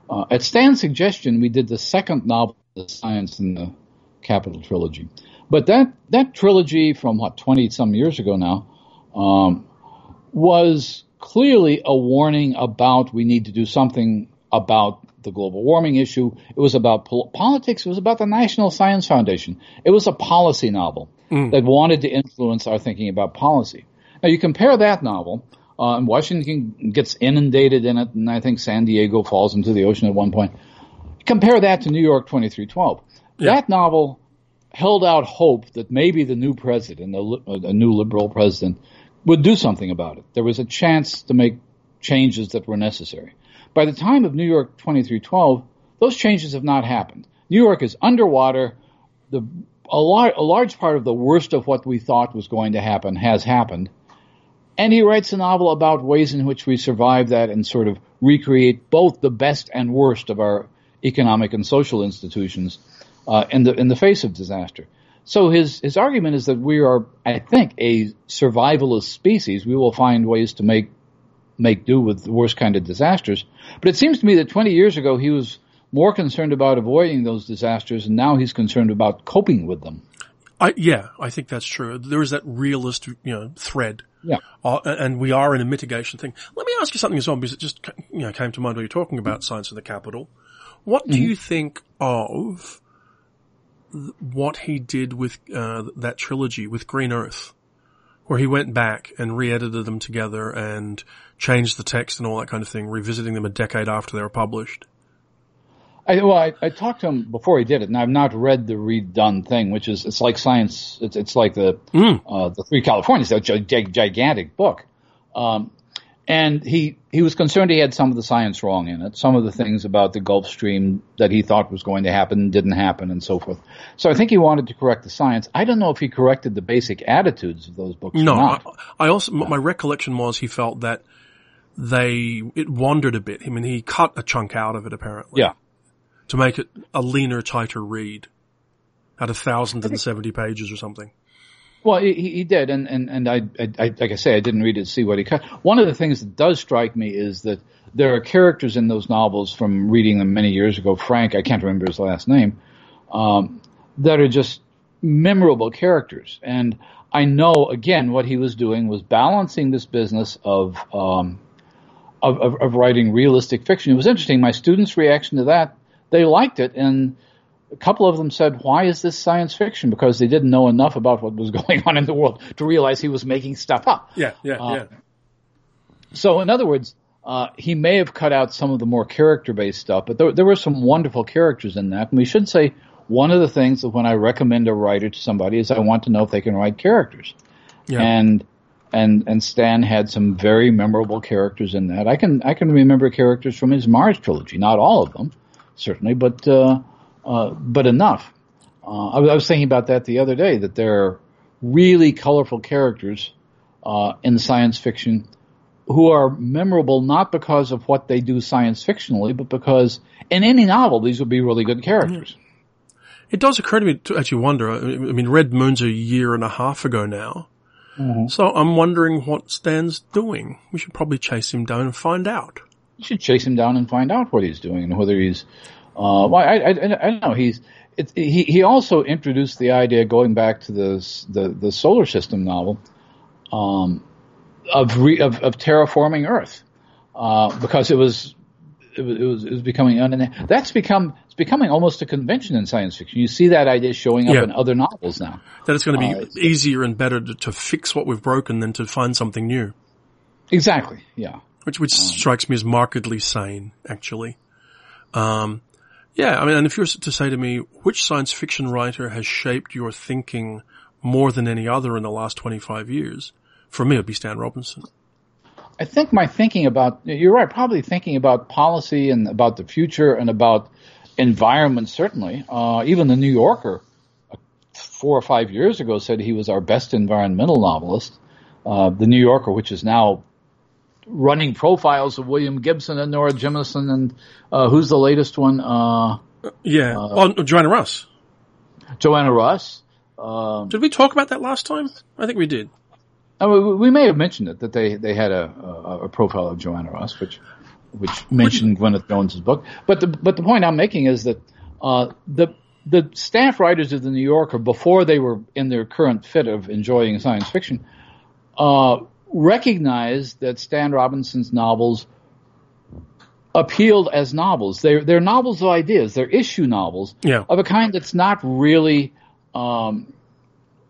uh, at Stan's suggestion, we did the second novel, The Science in the Capital Trilogy. But that, that trilogy from what, 20 some years ago now, um, was clearly a warning about we need to do something about the global warming issue. It was about pol- politics. It was about the National Science Foundation. It was a policy novel mm. that wanted to influence our thinking about policy. Now you compare that novel, uh, and Washington gets inundated in it, and I think San Diego falls into the ocean at one point. Compare that to New York 2312. Yeah. That novel held out hope that maybe the new president, a, a new liberal president, would do something about it. There was a chance to make changes that were necessary. By the time of New York 2312, those changes have not happened. New York is underwater. The, a, lar- a large part of the worst of what we thought was going to happen has happened. And he writes a novel about ways in which we survive that and sort of recreate both the best and worst of our economic and social institutions uh, in the in the face of disaster. So his his argument is that we are, I think, a survivalist species. We will find ways to make make do with the worst kind of disasters. But it seems to me that 20 years ago he was more concerned about avoiding those disasters, and now he's concerned about coping with them. I, yeah, I think that's true. There is that realist, you know, thread. Yeah. Uh, and we are in a mitigation thing. Let me ask you something as well, because it just, you know, came to mind when you're talking about science in the capital. What do mm-hmm. you think of what he did with uh, that trilogy with Green Earth? Where he went back and re-edited them together and changed the text and all that kind of thing, revisiting them a decade after they were published. I, well, I, I, talked to him before he did it, and I've not read the redone thing, which is it's like science. It's, it's like the mm. uh, the Three Californias, a gigantic book. Um, and he, he was concerned he had some of the science wrong in it. Some of the things about the Gulf Stream that he thought was going to happen didn't happen and so forth. So I think he wanted to correct the science. I don't know if he corrected the basic attitudes of those books. No, I, I, also, my recollection was he felt that they, it wandered a bit. I mean, he cut a chunk out of it apparently. Yeah. To make it a leaner, tighter read. At a thousand and seventy pages or something. Well, he, he did, and and and I, I, like I say, I didn't read it to see what he cut. One of the things that does strike me is that there are characters in those novels from reading them many years ago. Frank, I can't remember his last name, um, that are just memorable characters, and I know again what he was doing was balancing this business of um, of, of, of writing realistic fiction. It was interesting. My students' reaction to that, they liked it, and a couple of them said, why is this science fiction? Because they didn't know enough about what was (laughs) going on in the world to realize he was making stuff up. Yeah, yeah, uh, yeah. So in other words, uh, he may have cut out some of the more character-based stuff, but there, there were some wonderful characters in that. And we should say one of the things that when I recommend a writer to somebody is I want to know if they can write characters. Yeah. And and and Stan had some very memorable characters in that. I can I can remember characters from his Mars trilogy, not all of them, certainly, but uh, uh, but enough. Uh, I, I, was thinking about that the other day, that there are really colorful characters uh, in science fiction who are memorable not because of what they do science fictionally, but because in any novel these would be really good characters. It does occur to me to actually wonder. I mean, Red Moon's a year and a half ago now. Mm-hmm. So I'm wondering what Stan's doing. We should probably chase him down and find out. You should chase him down and find out what he's doing and whether he's uh, well, I, I, I, know. He's it, he he also introduced the idea going back to the the, the solar system novel um, of, re, of of terraforming Earth uh, because it was it was, it was, it was becoming un- that's become it's becoming almost a convention in science fiction. You see that idea showing up yeah. in other novels now. That it's going to be uh, easier and better to, to, fix what we've broken than to find something new. Exactly. Yeah. Which which um, strikes me as markedly sane, actually. Um, Yeah, I mean, and if you were to say to me, which science fiction writer has shaped your thinking more than any other in the last 25 years, for me it would be Stan Robinson. I think my thinking about, you're right, probably thinking about policy and about the future and about environment, certainly. Uh, even the New Yorker, uh, four or five years ago, said he was our best environmental novelist. Uh, the New Yorker, which is now running profiles of William Gibson and Nora Jemisin, and uh, who's the latest one? Uh, yeah, uh, oh, Joanna Russ. Joanna Russ. Um, did we talk about that last time? I think we did. Oh, we may have mentioned it that they they had a, a, a profile of Joanna Russ, which which mentioned Gwyneth Jones's book. But the but the point I'm making is that uh, the the staff writers of the New Yorker before they were in their current fit of enjoying science fiction uh, recognized that Stan Robinson's novels appealed as novels. They're they're novels of ideas. They're issue novels yeah. of a kind that's not really um,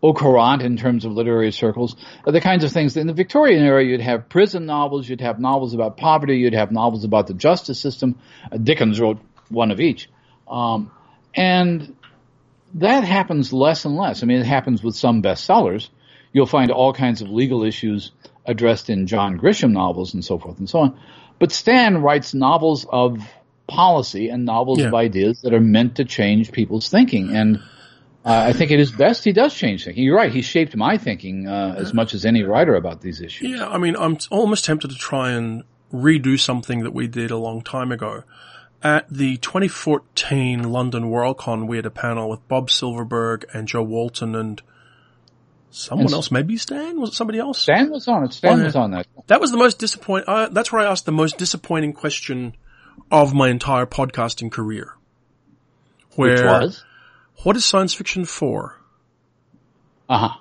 au courant in terms of literary circles. The kinds of things in the Victorian era, you'd have prison novels, you'd have novels about poverty, you'd have novels about the justice system. Uh, Dickens wrote one of each, um, and that happens less and less. I mean, it happens with some bestsellers. You'll find all kinds of legal issues addressed in John Grisham novels and so forth and so on. But Stan writes novels of policy and novels yeah. of ideas that are meant to change people's thinking. And uh, I think it is best he does change thinking. You're right. He shaped my thinking uh, as much as any writer about these issues. Yeah, I mean, I'm almost tempted to try and redo something that we did a long time ago. At the 2014 London Worldcon, we had a panel with Bob Silverberg and Jo Walton and someone and else. Maybe Stan? Was it somebody else? Stan was on it. Stan oh, was on that. That was the most disappointing. Uh, that's where I asked the most disappointing question of my entire podcasting career. Where, Which was? what is science fiction for? Uh huh.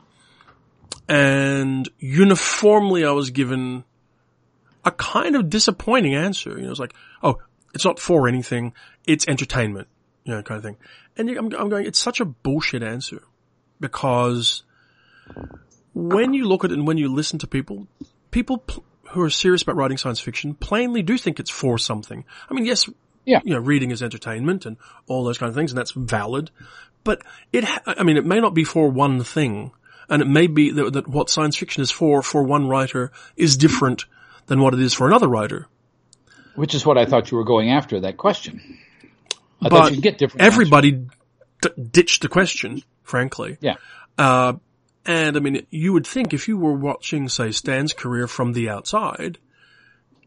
And uniformly I was given a kind of disappointing answer. You know, it's like, oh, it's not for anything. It's entertainment. You know, kind of thing. And I'm, I'm going, it's such a bullshit answer because when you look at it and when you listen to people, people pl- who are serious about writing science fiction plainly do think it's for something. I mean, yes, yeah. you know, reading is entertainment and all those kind of things, and that's valid. But it, I mean, it may not be for one thing, and it may be that, that what science fiction is for for one writer is different than what it is for another writer. Which is what I thought you were going after that question. I but get different. Everybody d- ditched the question, frankly. Yeah. Uh, and I mean, you would think if you were watching, say, Stan's career from the outside,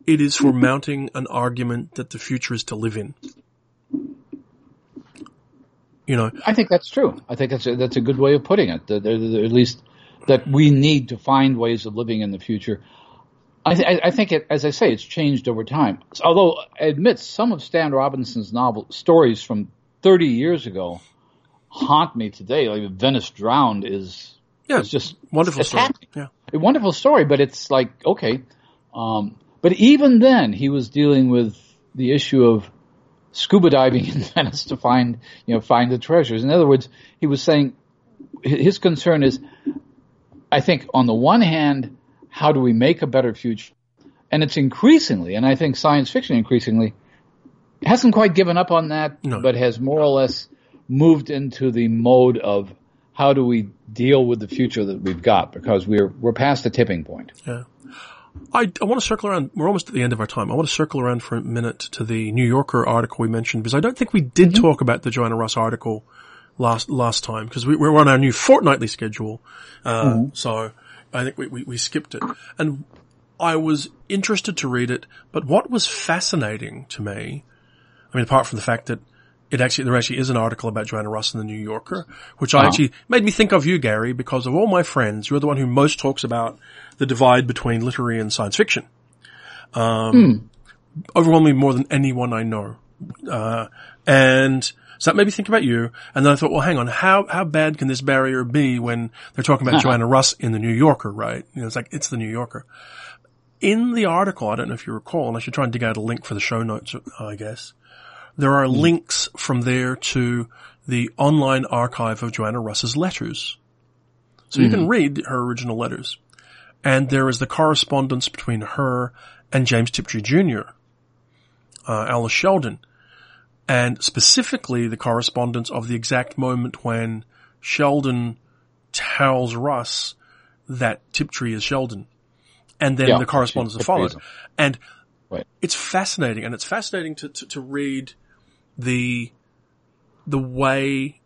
it is for mm-hmm. mounting an argument that the future is to live in. You know, I think that's true. I think that's a, that's a good way of putting it. That, at least that we need to find ways of living in the future. I, th- I think it, as I say, it's changed over time. Although I admit some of Stan Robinson's novel stories from 30 years ago haunt me today. Like Venice Drowned is, yeah, it's just wonderful it's story. Yeah, a wonderful story, but it's like okay. Um, but even then, he was dealing with the issue of scuba diving (laughs) in Venice to find, you know, find the treasures. In other words, he was saying his concern is, I think, on the one hand, how do we make a better future? And it's increasingly, and I think science fiction increasingly hasn't quite given up on that, no. but has more or less moved into the mode of how do we deal with the future that we've got because we're we're past the tipping point. Yeah. I, I want to circle around. We're almost at the end of our time. I want to circle around for a minute to the New Yorker article we mentioned because I don't think we did mm-hmm. talk about the Joanna Russ article last last time because we, we're on our new fortnightly schedule. Uh, mm-hmm. So I think we, we, we skipped it. And I was interested to read it, but what was fascinating to me, I mean, apart from the fact that it actually, there actually is an article about Joanna Russ in the New Yorker, which I actually made me think of you, Gary, because of all my friends, you're the one who most talks about the divide between literary and science fiction. Um, mm. overwhelmingly more than anyone I know. Uh, and so that made me think about you. And then I thought, well, hang on, how, how bad can this barrier be when they're talking about (laughs) Joanna Russ in the New Yorker, right? You know, it's like, it's the New Yorker. In the article, I don't know if you recall, and I should try and dig out a link for the show notes, I guess. There are mm. links from there to the online archive of Joanna Russ's letters. So mm. you can hmm. read her original letters. And there is the correspondence between her and James Tiptree Jr., uh, Alice Sheldon. and specifically the correspondence of the exact moment when Sheldon tells Russ that Tiptree is Sheldon. And then yeah, the correspondence that followed. And right. it's fascinating, and it's fascinating to, to, to read the, the way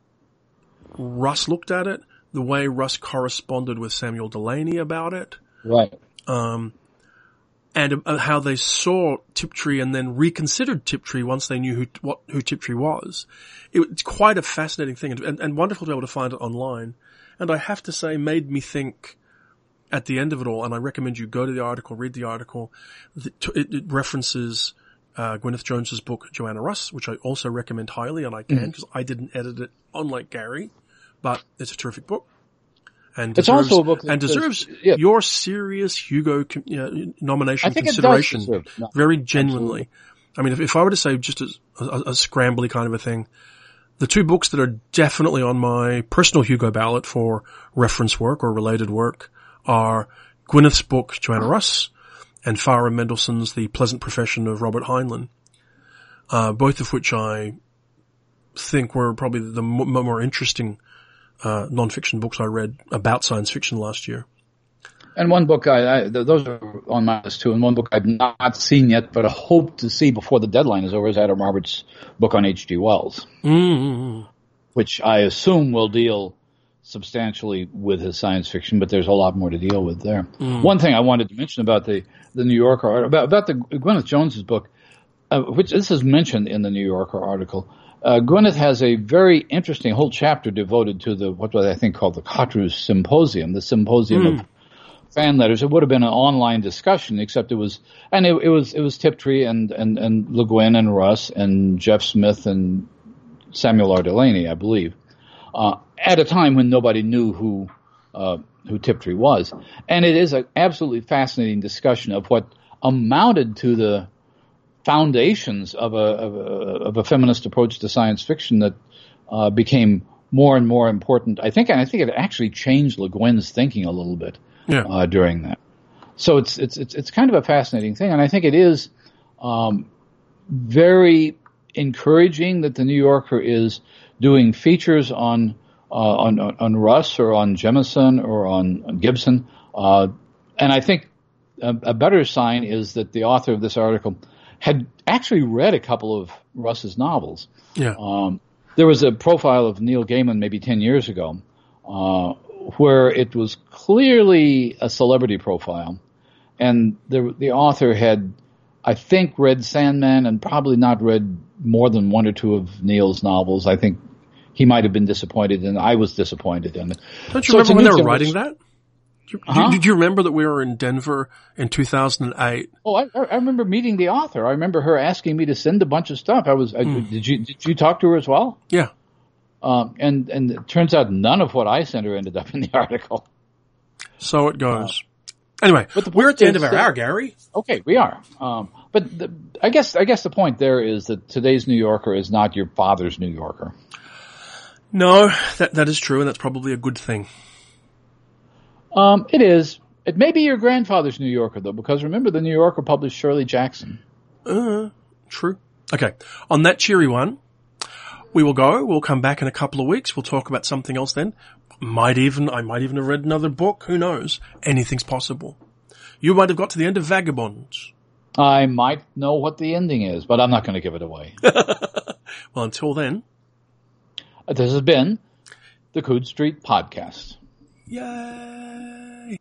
Russ looked at it, the way Russ corresponded with Samuel Delany about it. Right. Um, and uh, how they saw Tiptree and then reconsidered Tiptree once they knew who what who Tiptree was. It, it's quite a fascinating thing and, and, and, wonderful to be able to find it online. And I have to say, made me think at the end of it all. And I recommend you go to the article, read the article. It, it references uh, Gwyneth Jones's book Joanna Russ, which I also recommend highly, and I can because mm-hmm. I didn't edit it, unlike Gary, but it's a terrific book and it's deserves, also a book and deserves yeah. your serious Hugo know, nomination consideration no, very genuinely. Absolutely. I mean, if, if, I were to say just a, a, a scrambly kind of a thing, the two books that are definitely on my personal Hugo ballot for reference work or related work are Gwyneth's book Joanna Russ and Farah Mendlesohn's The Pleasant Profession of Robert Heinlein, uh, both of which I think were probably the more interesting uh, non-fiction books I read about science fiction last year. And one book I, I, those are on my list too. And one book I've not seen yet, but I hope to see before the deadline is over is Adam Roberts' book on H.G. Wells, mm-hmm. which I assume will deal substantially with his science fiction, but there's a lot more to deal with there. Mm. One thing I wanted to mention about the the New Yorker about about the Gwyneth Jones's book, uh, which this is mentioned in the New Yorker article. Uh, Gwyneth has a very interesting whole chapter devoted to the what was I think called the Khatru Symposium, the symposium mm. of fan letters. It would have been an online discussion, except it was, and it, it was it was Tiptree and and and Le Guin and Russ and Jeff Smith and Samuel R. Delany, I believe, uh, at a time when nobody knew who uh, who Tiptree was, and it is an absolutely fascinating discussion of what amounted to the foundations of a, of a, of a feminist approach to science fiction that uh, became more and more important. I think, and I think it actually changed Le Guin's thinking a little bit yeah. uh, during that. So it's, it's it's it's kind of a fascinating thing, and I think it is um, very encouraging that the New Yorker is doing features on uh, on on Russ or on Jemisin or on, on Gibson, uh, and I think a, a, better sign is that the author of this article had actually read a couple of Russ's novels. Yeah. Um, there was a profile of Neil Gaiman maybe 10 years ago, uh, where it was clearly a celebrity profile. And the, the author had, I think, read Sandman and probably not read more than one or two of Neil's novels. I think he might have been disappointed and I was disappointed in it. Don't you so remember when they were writing that? uh-huh. Did you remember that we were in Denver in 2008? Oh, I, I, remember meeting the author. I remember her asking me to send a bunch of stuff. I was, I, mm. did you, did you talk to her as well? Yeah. Um, and, and it turns out none of what I sent her ended up in the (laughs) article. So it goes. Uh, anyway, we're at the end of our hour, Gary. Okay, we are. Um, but the, I guess, I guess the point there is that today's New Yorker is not your father's New Yorker. No, that, that is true, and that's probably a good thing. Um, it is. It may be your grandfather's New Yorker though, because remember the New Yorker published Shirley Jackson. Uh, true. Okay. On that cheery one, we will go. We'll come back in a couple of weeks. We'll talk about something else then. Might even, I might even have read another book. Who knows? Anything's possible. You might have got to the end of Vagabonds. I might know what the ending is, but I'm not going to give it away. (laughs) well, until then. This has been the Coode Street Podcast. Yay!